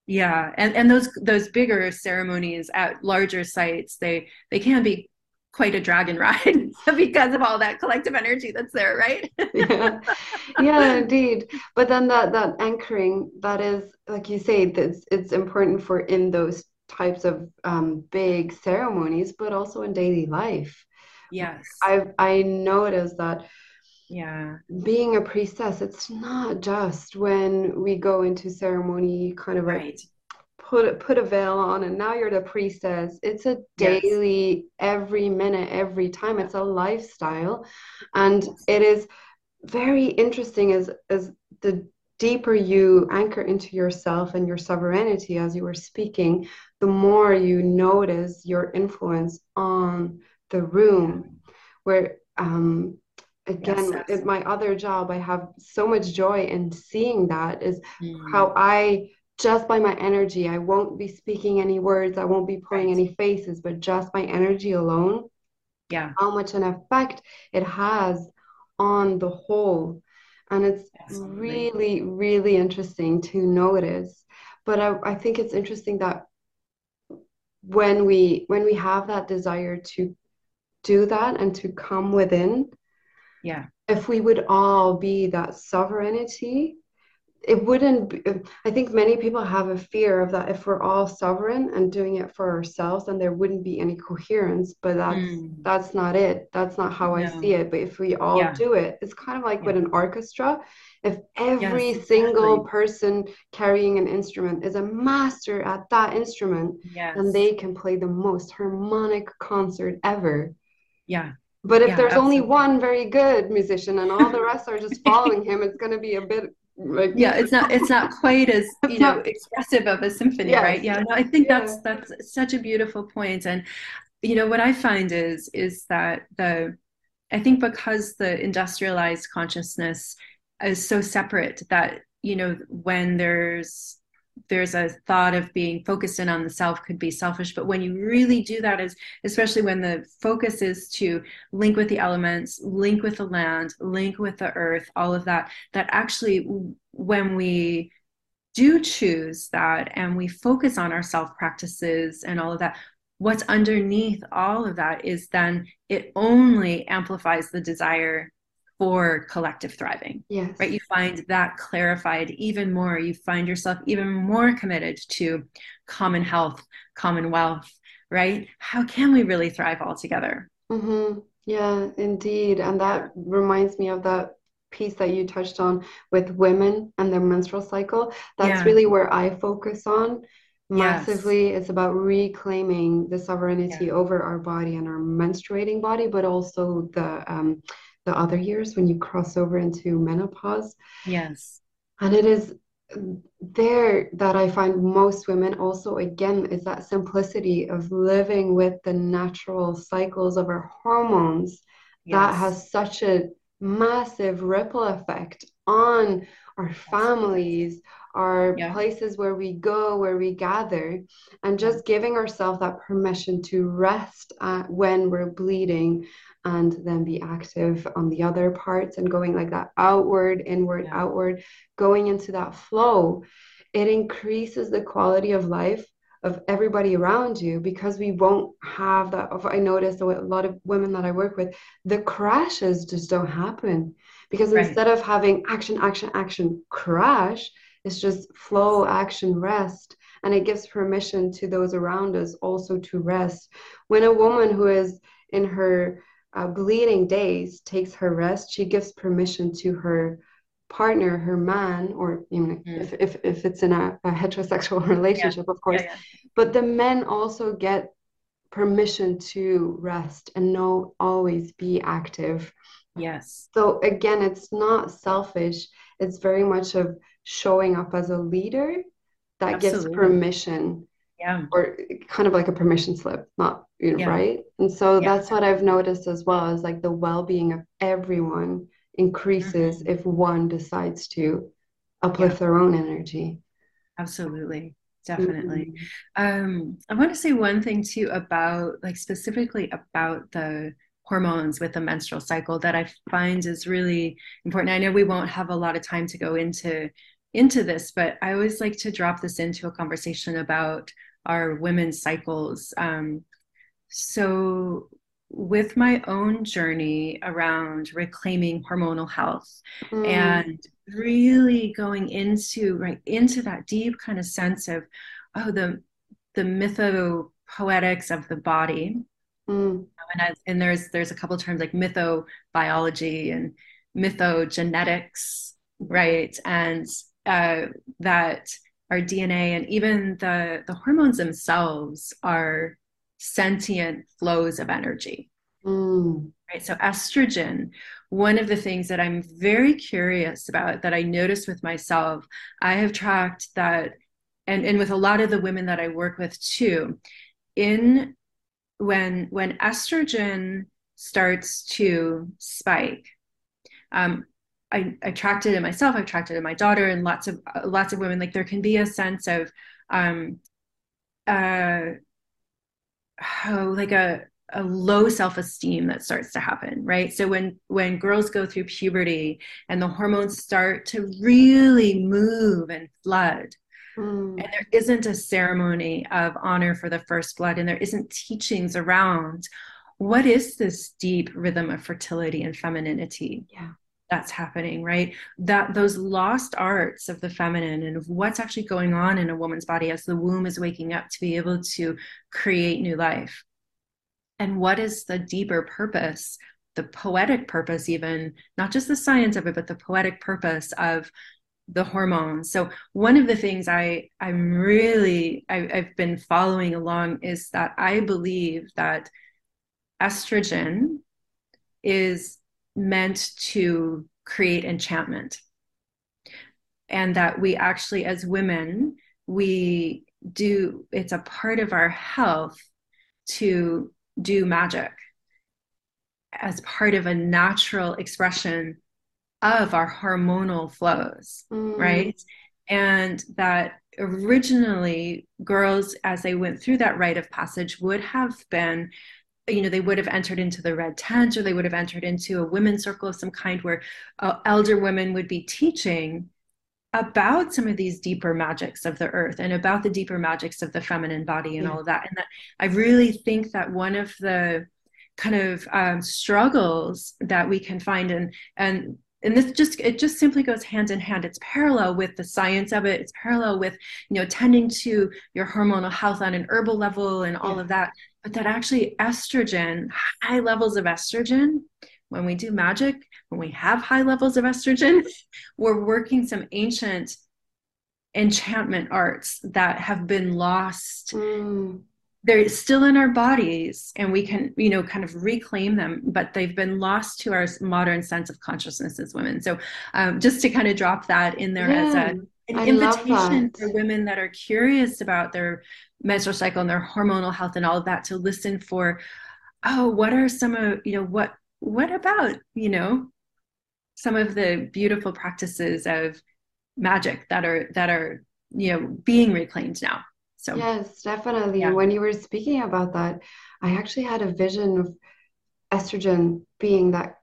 yeah and and those those bigger ceremonies at larger sites they they can be quite a dragon ride because of all that collective energy that's there right yeah. yeah indeed but then that that anchoring that is like you say it's it's important for in those types of um, big ceremonies, but also in daily life. Yes. I've I noticed that yeah being a priestess it's not just when we go into ceremony kind of right. Put put a veil on and now you're the priestess it's a daily yes. every minute every time it's a lifestyle and yes. it is very interesting as as the deeper you anchor into yourself and your sovereignty as you were speaking the more you notice your influence on the room where um, again yes, yes. my other job i have so much joy in seeing that is mm. how i just by my energy i won't be speaking any words i won't be putting any faces but just my energy alone yeah. how much an effect it has on the whole. And it's Absolutely. really really interesting to notice. But I, I think it's interesting that when we when we have that desire to do that and to come within yeah. if we would all be that sovereignty it wouldn't be, i think many people have a fear of that if we're all sovereign and doing it for ourselves then there wouldn't be any coherence but that's mm. that's not it that's not how no. i see it but if we all yeah. do it it's kind of like yeah. with an orchestra if every yes, single person carrying an instrument is a master at that instrument yes. then they can play the most harmonic concert ever yeah but if yeah, there's absolutely. only one very good musician and all the rest are just following him it's going to be a bit like yeah it's not it's not quite as you know expressive of a symphony yes. right yeah no, i think yeah. that's that's such a beautiful point and you know what i find is is that the i think because the industrialized consciousness is so separate that you know when there's there's a thought of being focused in on the self could be selfish but when you really do that is especially when the focus is to link with the elements link with the land link with the earth all of that that actually when we do choose that and we focus on our self practices and all of that what's underneath all of that is then it only amplifies the desire for collective thriving. Yes. Right. You find that clarified even more. You find yourself even more committed to common health, common wealth, right? How can we really thrive all together? Mm-hmm. Yeah, indeed. And that reminds me of that piece that you touched on with women and their menstrual cycle. That's yeah. really where I focus on massively. Yes. It's about reclaiming the sovereignty yeah. over our body and our menstruating body, but also the um, the other years when you cross over into menopause. Yes. And it is there that I find most women also, again, is that simplicity of living with the natural cycles of our hormones yes. that has such a massive ripple effect on our families, our yeah. places where we go, where we gather, and just giving ourselves that permission to rest uh, when we're bleeding, and then be active on the other parts and going like that outward, inward, yeah. outward, going into that flow, it increases the quality of life of everybody around you because we won't have that. I noticed a lot of women that I work with, the crashes just don't happen because right. instead of having action, action, action, crash, it's just flow, action, rest. And it gives permission to those around us also to rest. When a woman who is in her uh, bleeding days takes her rest, she gives permission to her partner, her man, or even mm. if, if, if it's in a, a heterosexual relationship, yeah. of course. Yeah, yeah. But the men also get permission to rest and not always be active. Yes. So again, it's not selfish. It's very much of showing up as a leader that Absolutely. gives permission yeah or kind of like a permission slip not you know yeah. right and so yeah. that's what i've noticed as well is like the well-being of everyone increases mm-hmm. if one decides to uplift yeah. their own energy absolutely definitely mm-hmm. um i want to say one thing too about like specifically about the hormones with the menstrual cycle that i find is really important i know we won't have a lot of time to go into into this but i always like to drop this into a conversation about our women's cycles. Um, so, with my own journey around reclaiming hormonal health mm. and really going into right into that deep kind of sense of oh the the mythopoetics of the body mm. and, I, and there's there's a couple terms like mythobiology and mythogenetics right and uh, that our DNA and even the, the hormones themselves are sentient flows of energy. Mm. Right. So estrogen, one of the things that I'm very curious about that I noticed with myself, I have tracked that and, and with a lot of the women that I work with too, in when when estrogen starts to spike, um, I, I tracked it in myself. I've tracked it in my daughter and lots of lots of women. Like there can be a sense of, um, uh, oh, like a a low self-esteem that starts to happen right? So when when girls go through puberty and the hormones start to really move and flood mm. and there isn't a ceremony of honor for the first blood and there isn't teachings around what is this deep rhythm of fertility and femininity? Yeah that's happening right? That those lost arts of the feminine and of what's actually going on in a woman's body as the womb is waking up to be able to create new life. And what is the deeper purpose the poetic purpose even not just the science of it but the poetic purpose of the hormones? So one of the things i i'm really I, i've been following along is that i believe that estrogen is meant to create enchantment and that we actually as women we do it's a part of our health to do magic as part of a natural expression of our hormonal flows mm. right and that originally girls as they went through that rite of passage would have been you know they would have entered into the red tent or they would have entered into a women's circle of some kind where uh, elder women would be teaching about some of these deeper magics of the earth and about the deeper magics of the feminine body and yeah. all of that and that i really think that one of the kind of um, struggles that we can find and and and this just it just simply goes hand in hand. It's parallel with the science of it. It's parallel with you know tending to your hormonal health on an herbal level and all yeah. of that. But that actually estrogen high levels of estrogen when we do magic when we have high levels of estrogen we're working some ancient enchantment arts that have been lost mm they're still in our bodies and we can you know kind of reclaim them but they've been lost to our modern sense of consciousness as women. So um, just to kind of drop that in there yeah, as a, an I invitation for women that are curious about their menstrual cycle and their hormonal health and all of that to listen for oh what are some of you know what what about you know some of the beautiful practices of magic that are that are you know being reclaimed now so yes, definitely. Yeah. When you were speaking about that, I actually had a vision of estrogen being that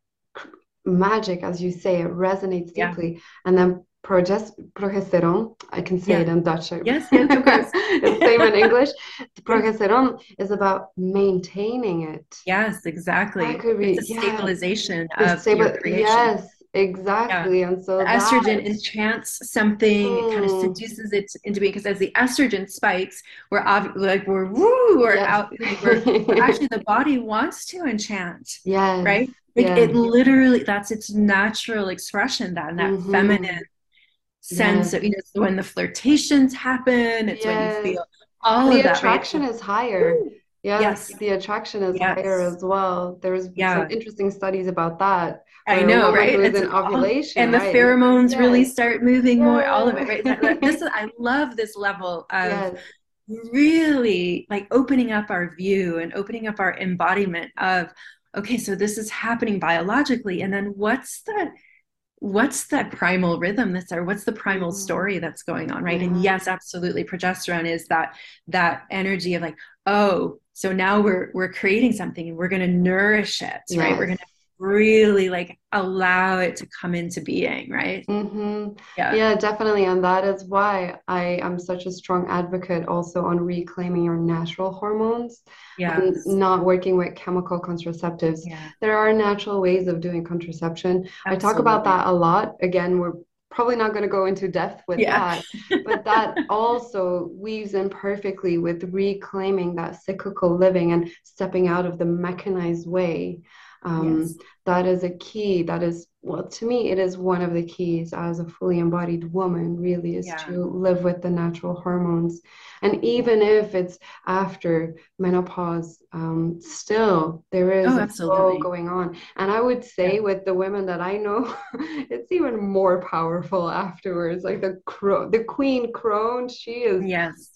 magic, as you say, it resonates deeply. Yeah. And then progest- progesterone, I can say yeah. it in Dutch. Yes, yes, of course. it's same in English. Progesterone is about maintaining it. Yes, exactly. That could be, it's a yeah. stabilization of stabi- your creation. Yes, Exactly. Yeah. And so the estrogen enchants something, mm. it kind of seduces it into being because as the estrogen spikes, we're ob- like we're woo, we're yes. out we're, we're actually the body wants to enchant. Yeah. Right? Like yeah. it literally that's its natural expression, that that mm-hmm. feminine sense yes. of you know when the flirtations happen, it's yes. when you feel all the of that. attraction right? is higher. Yes, yes, the attraction is yes. higher as well. There's yeah. some interesting studies about that. I know, right? It's an ovulation, and the right? pheromones yes. really start moving yes. more. All of it, right? this is, I love this level of really like opening up our view and opening up our embodiment of, okay, so this is happening biologically, and then what's the what's that primal rhythm that's there what's the primal mm. story that's going on right yeah. and yes absolutely progesterone is that that energy of like oh so now we're we're creating something and we're going to nourish it yes. right we're going to really like allow it to come into being right mm-hmm. yeah yeah definitely and that is why i am such a strong advocate also on reclaiming your natural hormones yeah and not working with chemical contraceptives yeah. there are natural ways of doing contraception Absolutely. i talk about that a lot again we're probably not going to go into depth with yeah. that but that also weaves in perfectly with reclaiming that cyclical living and stepping out of the mechanized way um, yes. that is a key that is well to me it is one of the keys as a fully embodied woman really is yeah. to live with the natural hormones and even if it's after menopause um, still there is oh, a flow going on and i would say yeah. with the women that i know it's even more powerful afterwards like the cro- the queen crone she is yes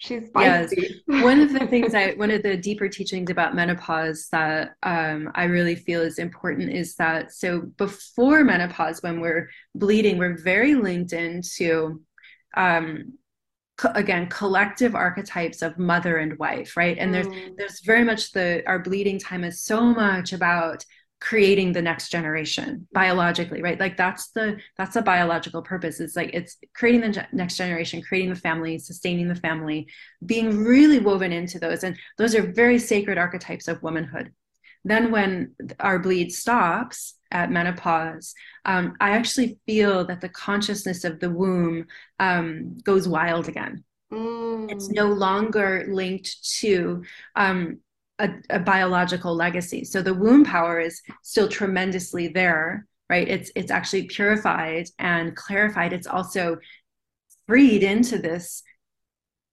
she's spicy. Yes. one of the things I, one of the deeper teachings about menopause that um, I really feel is important is that so before menopause, when we're bleeding, we're very linked into, um, co- again, collective archetypes of mother and wife, right? And mm. there's there's very much the our bleeding time is so much about creating the next generation biologically right like that's the that's the biological purpose it's like it's creating the next generation creating the family sustaining the family being really woven into those and those are very sacred archetypes of womanhood then when our bleed stops at menopause, um, I actually feel that the consciousness of the womb um, goes wild again. Mm. It's no longer linked to um, a, a, biological legacy. So the womb power is still tremendously there, right? It's it's actually purified and clarified. It's also freed into this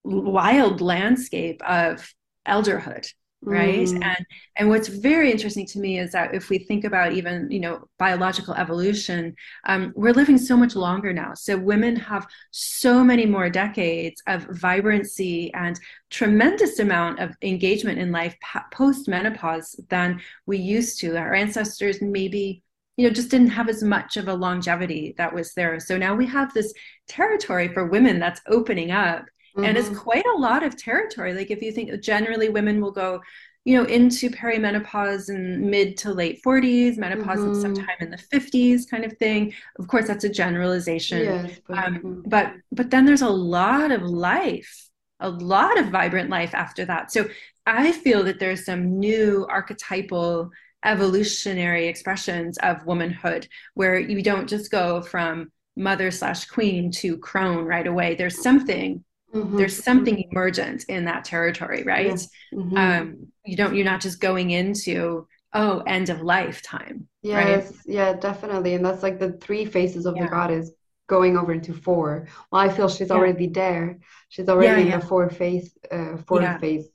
wild landscape of elderhood right? Mm. and and what's very interesting to me is that if we think about even you know biological evolution um, we're living so much longer now. So women have so many more decades of vibrancy and tremendous amount of engagement in life post menopause than we used to. Our ancestors maybe you know just didn't have as much of a longevity that was there. So now we have this territory for women that's opening up mm-hmm. and it's mm-hmm. quite a lot of territory like if you think generally women will go you know into perimenopause in mid to late 40s menopause mm-hmm. sometime in the 50s kind of thing of course that's a generalization yes, but, um, mm-hmm. but but then there's a lot of life a lot of vibrant life after that so i feel that there's some new archetypal evolutionary expressions of womanhood where you don't just go from mother slash queen to crone right away there's something Mm-hmm. There's something emergent in that territory, right? Mm-hmm. Um, you don't. You're not just going into oh end of lifetime. Yes, right? yeah, definitely. And that's like the three faces of yeah. the goddess going over into four. Well, I feel she's yeah. already there. She's already yeah, in the four phase, uh, four phase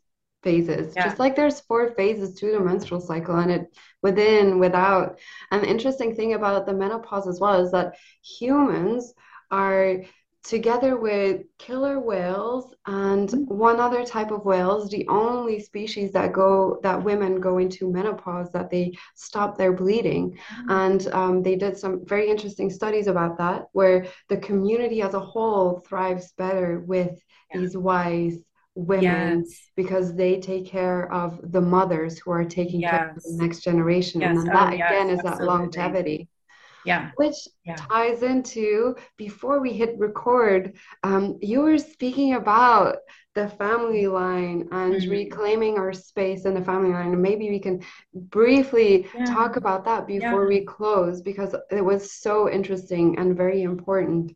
phases. Just like there's four phases to the menstrual cycle, and it within, without. And the interesting thing about the menopause as well is that humans are together with killer whales and mm-hmm. one other type of whales the only species that go that women go into menopause that they stop their bleeding mm-hmm. and um, they did some very interesting studies about that where the community as a whole thrives better with yeah. these wise women yes. because they take care of the mothers who are taking yes. care of the next generation yes. and then that oh, again is absolutely. that longevity yeah which yeah. ties into before we hit record um, you were speaking about the family line and mm-hmm. reclaiming our space in the family line and maybe we can briefly yeah. talk about that before yeah. we close because it was so interesting and very important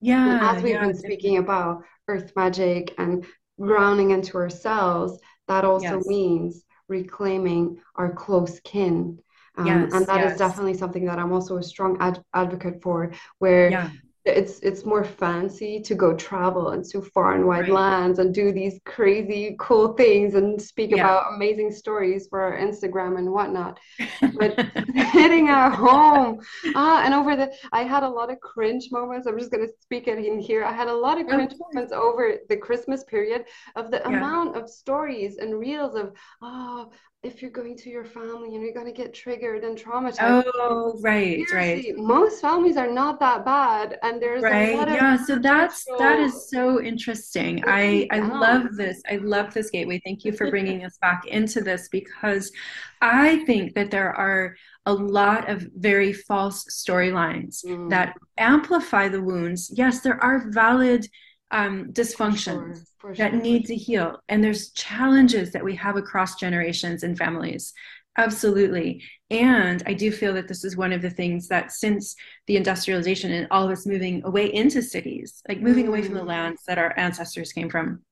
yeah and as we've been speaking about earth magic and grounding into ourselves that also yes. means reclaiming our close kin um, yes, and that yes. is definitely something that I'm also a strong ad- advocate for, where yeah it's it's more fancy to go travel into far and wide right. lands and do these crazy cool things and speak yeah. about amazing stories for our Instagram and whatnot. But sitting at home, ah, and over the, I had a lot of cringe moments. I'm just gonna speak it in here. I had a lot of cringe moments over the Christmas period of the yeah. amount of stories and reels of, oh, if you're going to your family and you're going to get triggered and traumatized. Oh, right, Seriously, right. Most families are not that bad, and there's right. yeah. So that's that is so interesting. I I love this. I love this gateway. Thank you for bringing us back into this because I think that there are a lot of very false storylines mm. that amplify the wounds. Yes, there are valid um, dysfunctions for sure, for that sure. need to heal. And there's challenges that we have across generations and families. Absolutely. And I do feel that this is one of the things that since the industrialization and all of us moving away into cities, like moving mm. away from the mm. lands that our ancestors came from,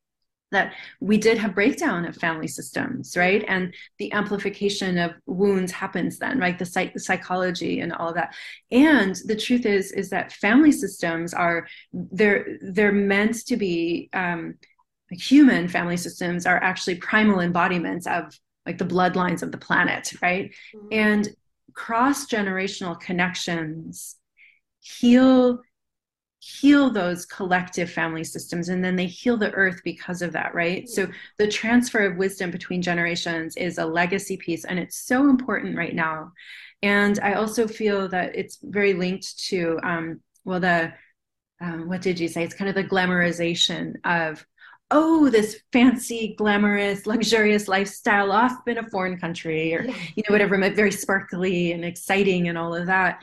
that we did have breakdown of family systems right? And the amplification of wounds happens then right? The, psych- the psychology and all of that. And the truth is is that family systems are they're they're meant to be um, human family systems are actually primal embodiments of like the bloodlines of the planet right? Mm-hmm. and cross generational connections heal heal those collective family systems and then they heal the earth because of that right? So the transfer of wisdom between generations is a legacy piece and it's so important right now. And i also feel that it's very linked to um, well the um, what did you say? It's kind of the glamorization of oh this fancy glamorous luxurious lifestyle off in a foreign country or you know whatever very sparkly and exciting and all of that.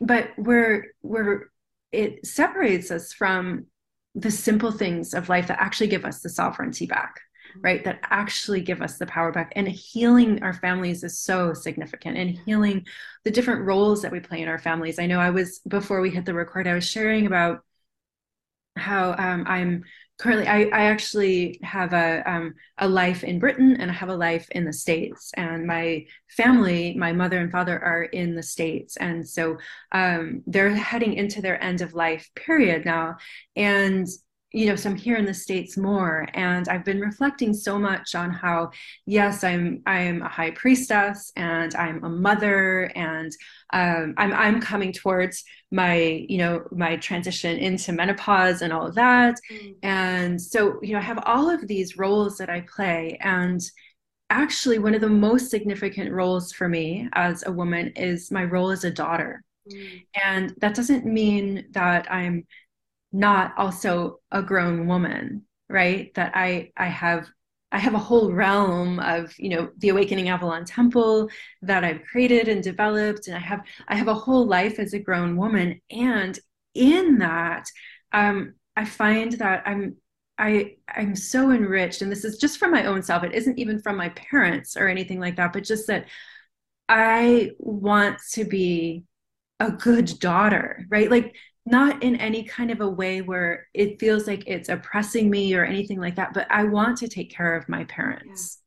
But we're we're it separates us from the simple things of life that actually give us the sovereignty back right? That actually give us the power back. And healing our families is so significant and healing the different roles that we play in our families. I know i was before we hit the record i was sharing about how um, i'm currently I, I actually have a um, a life in britain and i have a life in the states. And my family my mother and father are in the states. And so um, they're heading into their end of life period now. And you know, so I'm here in the States more. And I've been reflecting so much on how, yes, I'm I'm a high priestess and I'm a mother and um, I'm I'm coming towards my, you know, my transition into menopause and all of that. Mm. And so, you know, I have all of these roles that I play. And actually one of the most significant roles for me as a woman is my role as a daughter. Mm. And that doesn't mean that I'm not also a grown woman right that i i have i have a whole realm of you know the awakening avalon temple that i've created and developed and i have i have a whole life as a grown woman and in that um i find that i'm I I'm so enriched, and this is just from my own self. It isn't even from my parents or anything like that, but just that I want to be a good daughter, right? Like not in any kind of a way where it feels like it's oppressing me or anything like that but i want to take care of my parents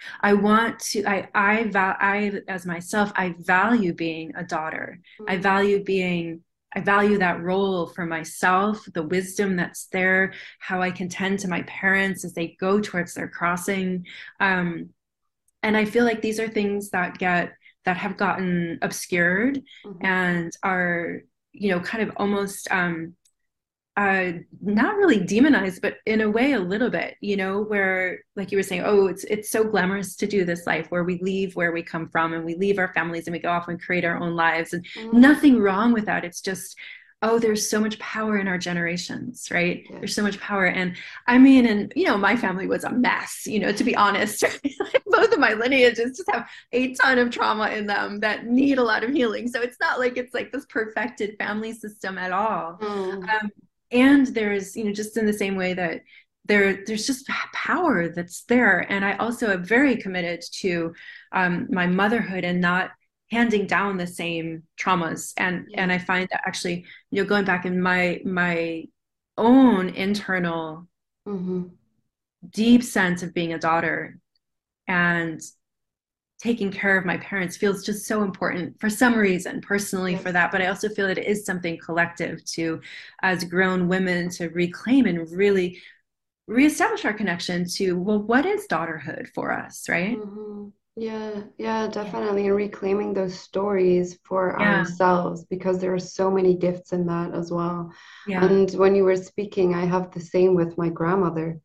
yeah. i want to i i val i as myself i value being a daughter mm-hmm. i value being I value that role for myself, the wisdom that's there, how I can tend to my parents as they go towards their crossing. Um, and I feel like these are things that get that have gotten obscured mm-hmm. and are you know, kind of almost um, uh, not really demonized, but in a way a little bit, you know, where like you were saying, oh, it's it's so glamorous to do this life where we leave where we come from and we leave our families and we go off and create our own lives, and mm-hmm. nothing wrong with that. It's just oh there's so much power in our generations right? Yeah. there's so much power. And i mean and you know my family was a mess you know to be honest both of my lineages just have a ton of trauma in them that need a lot of healing. So it's not like it's like this perfected family system at all. Mm. um, and there's you know just in the same way that there there's just power that's there. And i also am very committed to um, my motherhood and not handing down the same traumas and yeah. and i find that actually you know going back in my my own internal mm-hmm. deep sense of being a daughter and taking care of my parents feels just so important for some reason personally yes. for that but i also feel that it is something collective to as grown women to reclaim and really reestablish our connection to well what is daughterhood for us right mm-hmm. Yeah, yeah, definitely. And reclaiming those stories for yeah. ourselves because there are so many gifts in that as well. Yeah. And when you were speaking, I have the same with my grandmother,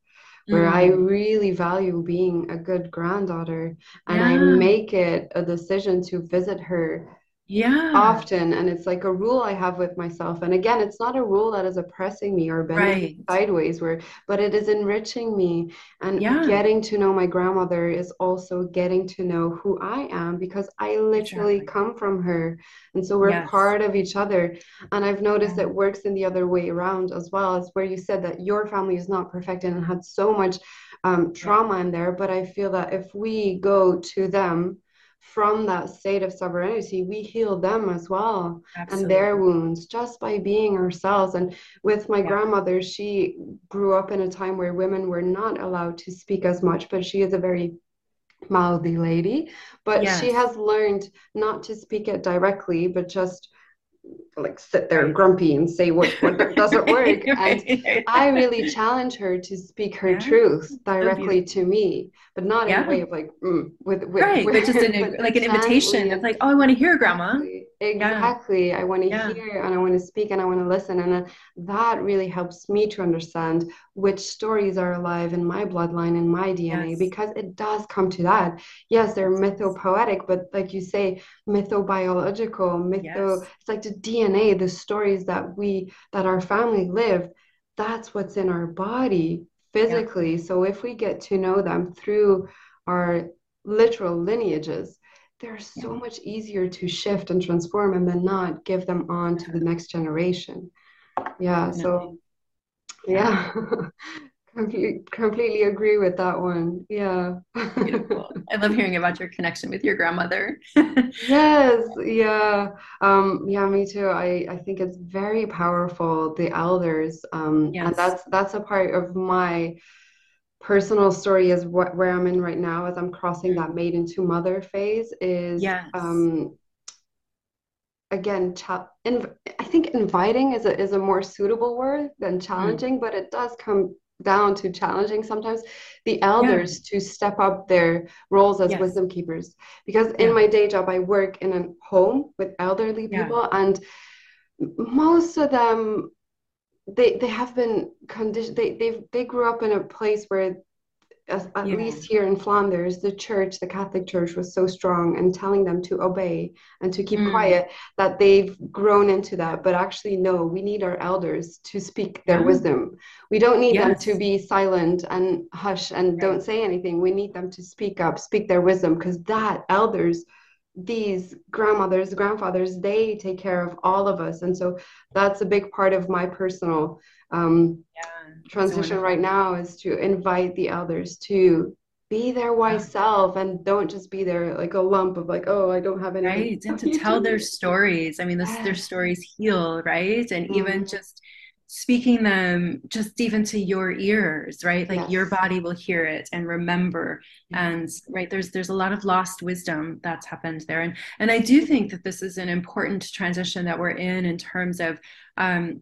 where mm. I really value being a good granddaughter and yeah. I make it a decision to visit her yeah often and it's like a rule i have with myself and again it's not a rule that is oppressing me or bending right. sideways where but it is enriching me and yeah. getting to know my grandmother is also getting to know who i am because i literally exactly. come from her and so we're yes. part of each other and i've noticed yeah. it works in the other way around as well as where you said that your family is not perfect and had so much um, trauma in there but i feel that if we go to them from that state of sovereignty, we heal them as well Absolutely. and their wounds just by being ourselves. And with my yeah. grandmother, she grew up in a time where women were not allowed to speak as much, but she is a very mouthy lady. But yes. she has learned not to speak it directly, but just like sit there grumpy and say what, what doesn't work. And I really challenge her to speak her yeah. truth directly to me, but not yeah. in a way of like mm, with, with right, with, but just an, like an invitation. It's like, oh, I want to hear, Grandma. Exactly. Exactly. Yeah. I want to yeah. hear and I want to speak and I want to listen. And uh, that really helps me to understand which stories are alive in my bloodline and my DNA yes. because it does come to that. Yes, they're mythopoetic, but like you say, mythobiological, mytho, yes. it's like the DNA, the stories that we, that our family lived, that's what's in our body physically. Yeah. So if we get to know them through our literal lineages, they're so yeah. much easier to shift and transform and then not give them on to the next generation yeah so yeah Completely, completely agree with that one. Yeah. Beautiful. I love hearing about your connection with your grandmother. yes, yeah. Um, yeah, me too. I, I think it's very powerful, the elders. Um, yes. and that's that's a part of my personal story is what where I'm in right now as I'm crossing that maiden to mother phase is yes. um again cha- inv- I think inviting is a is a more suitable word than mm. challenging, mm. but it does come down to challenging sometimes the elders yeah. to step up their roles as yes. wisdom keepers because yeah. in my day job I work in a home with elderly people yeah. and most of them they they have been conditioned they they they grew up in a place where at, at yeah. least here in Flanders, the church, the Catholic Church, was so strong and telling them to obey and to keep mm. quiet that they've grown into that. But actually, no, we need our elders to speak their yeah. wisdom. We don't need yes. them to be silent and hush and right. don't say anything. We need them to speak up, speak their wisdom, because that elders these grandmothers grandfathers they take care of all of us. And so that's a big part of my personal um, yeah, transition right now is to invite the elders to be their wise yeah. self and don't just be there like a lump of like oh i don't have any right and to tell their stories. I mean this, their stories heal right? And mm-hmm. even just speaking them just even to your ears right? Like yes. your body will hear it and remember and right there's there's a lot of lost wisdom that's happened there. And and i do think that this is an important transition that we're in in terms of um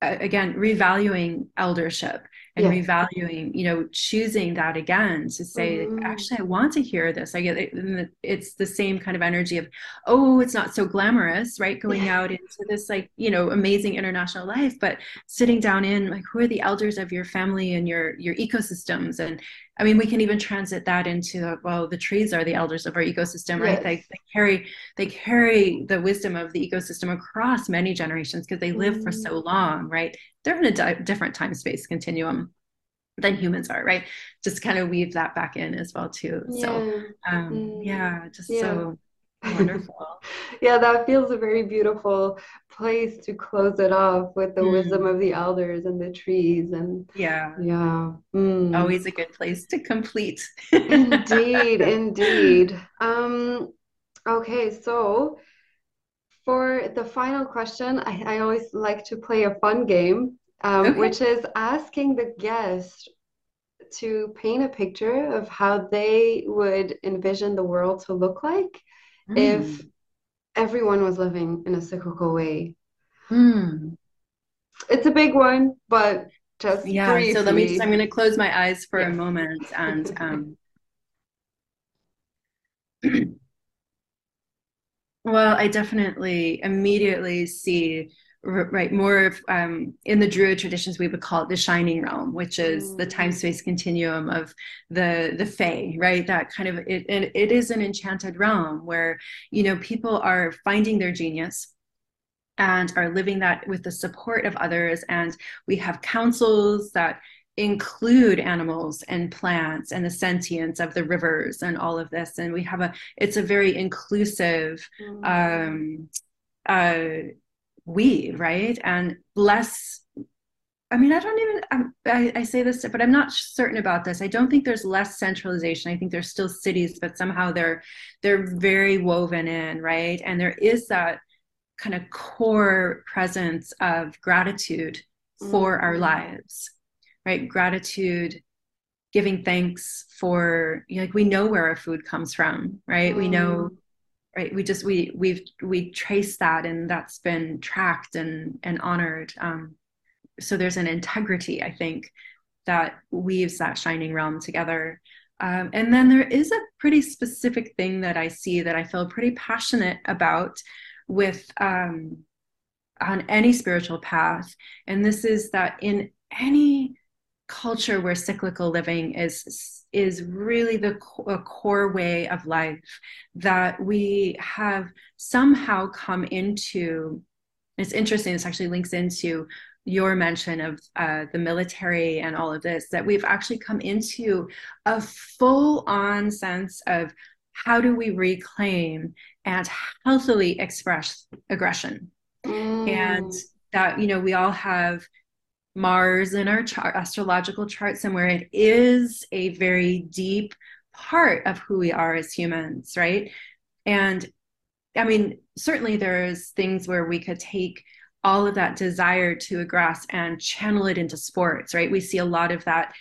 again revaluing eldership and yeah. revaluing you know choosing that again to say mm-hmm. actually i want to hear this i get it, it's the same kind of energy of oh it's not so glamorous right going yeah. out into this like you know amazing international life but sitting down in like who are the elders of your family and your your ecosystems and I mean, we can even transit that into well, the trees are the elders of our ecosystem, right? Yes. They, they, carry they carry the wisdom of the ecosystem across many generations because they live mm. for so long, right? They're in a di- different time space continuum than humans are, right? Just kind of weave that back in as well too. Yeah. So, um, mm. yeah, just yeah. so Wonderful. yeah, that feels a very beautiful place to close it off with the mm. wisdom of the elders and the trees and yeah. Yeah. Mm. Always a good place to complete. indeed, indeed. Um okay, so for the final question, I, I always like to play a fun game, um, okay. which is asking the guest to paint a picture of how they would envision the world to look like mm. if everyone was living in a cyclical way. Mm. It's a big one, but just yeah. Briefly. So let me. Just, I'm going to close my eyes for yeah. a moment and. Um, well, I definitely immediately see right more of um, in the druid traditions we would call it the shining realm which is the mm. time space continuum of the the fae right that kind of it, it, it is an enchanted realm where you know people are finding their genius and are living that with the support of others and we have councils that include animals and plants and the sentience of the rivers and all of this and we have a it's a very inclusive mm. um uh we right? And less i mean i don't even I, I, say this but i'm not certain about this. I don't think there's less centralization. I think there's still cities but somehow they're they're very woven in right? And there is that kind of core presence of gratitude for mm-hmm. our lives right? Gratitude giving thanks for you know, like we know where our food comes from right? Mm-hmm. we know mm right? We just we we've we trace that and that's been tracked and and honored. Um, so there's an integrity i think that weaves that shining realm together. Um, and then there is a pretty specific thing that i see that i feel pretty passionate about with um, on any spiritual path. And this is that in any culture where cyclical living is is really the co- core way of life that we have somehow come into it's interesting this actually links into your mention of uh, the military and all of this that we've actually come into a full on sense of how do we reclaim and healthily express aggression mm. and that you know we all have Mars in our chart, astrological chart somewhere. It is a very deep part of who we are as humans, right? And I mean, certainly there's things where we could take all of that desire to aggress and channel it into sports, right? We see a lot of that,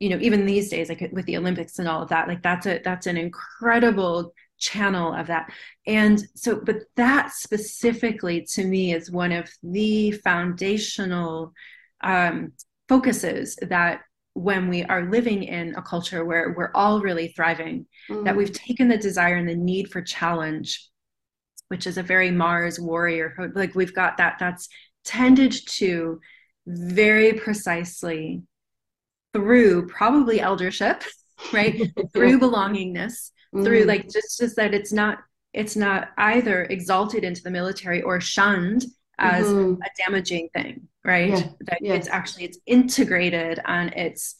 you know, even these days, like with the Olympics and all of that, like that's a that's an incredible channel of that. And so, but that specifically to me is one of the foundational um, focuses that when we are living in a culture where we're all really thriving, mm. that we've taken the desire and the need for challenge, which is a very Mars warrior, like we've got that, that's tended to very precisely through probably eldership, right? through belongingness, mm. through like just, just that it's not, it's not either exalted into the military or shunned as mm-hmm. a damaging thing right yeah. that yeah. it's actually it's integrated and it's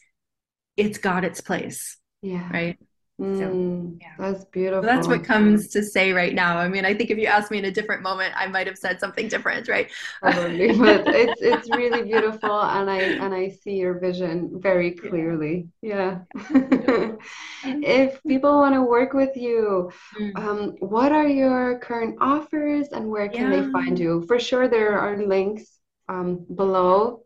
it's got its place yeah right Mm, yeah. That's beautiful. So that's what comes to say right now. I mean, I think if you asked me in a different moment, I might have said something different, right? Probably, but it's it's really beautiful, and I and I see your vision very clearly. Yeah. if people want to work with you, mm. um, what are your current offers, and where can yeah. they find you? For sure, there are links um, below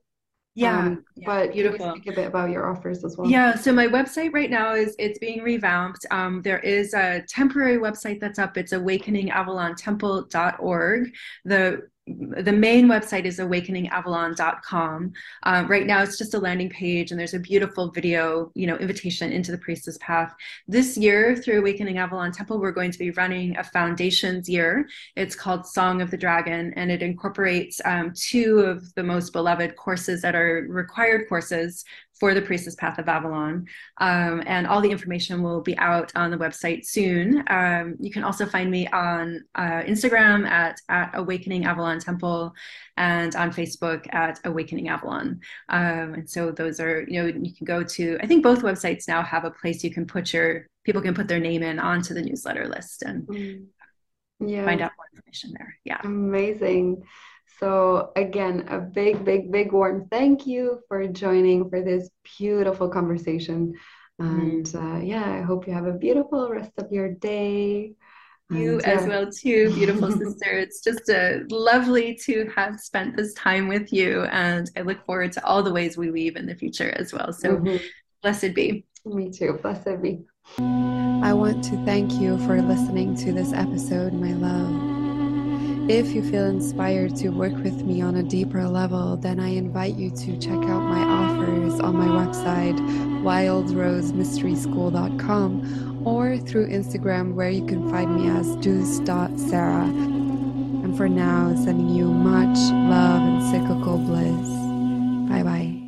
yeah, um, yeah, but beautiful. speak a bit about your offers as well? Yeah, so my website right now is it's being revamped. Um, there is a temporary website that's up. It's awakeningavalontemple.org. The the main website is awakeningavalon.com. Um, right now, it's just a landing page, and there's a beautiful video, you know, invitation into the Priestess Path. This year, through Awakening Avalon Temple, we're going to be running a foundations year. It's called Song of the Dragon, and it incorporates um, two of the most beloved courses that are required courses for the Priestess Path of Avalon. Um, and all the information will be out on the website soon. Um, you can also find me on uh, Instagram at, at Awakening Avalon Temple and on Facebook at Awakening Avalon. Um, and so those are, you know, you can go to, I think both websites now have a place you can put your, people can put their name in onto the newsletter list and mm. yeah. find out more information there. Yeah. Amazing. So, again, a big, big, big warm thank you for joining for this beautiful conversation. And mm-hmm. uh, yeah, I hope you have a beautiful rest of your day. You and, as well too, beautiful sister. It's just uh, lovely to have spent this time with you, and I look forward to all the ways we weave in the future as well. So, mm-hmm. blessed be. Me too. Blessed be. I want to thank you for listening to this episode, my love. If you feel inspired to work with me on a deeper level, then I invite you to check out my offers on my website, wildrosemysteryschool.com, or through Instagram, where you can find me as dous.sarah. And for now, sending you much love and cyclical bliss. Bye bye.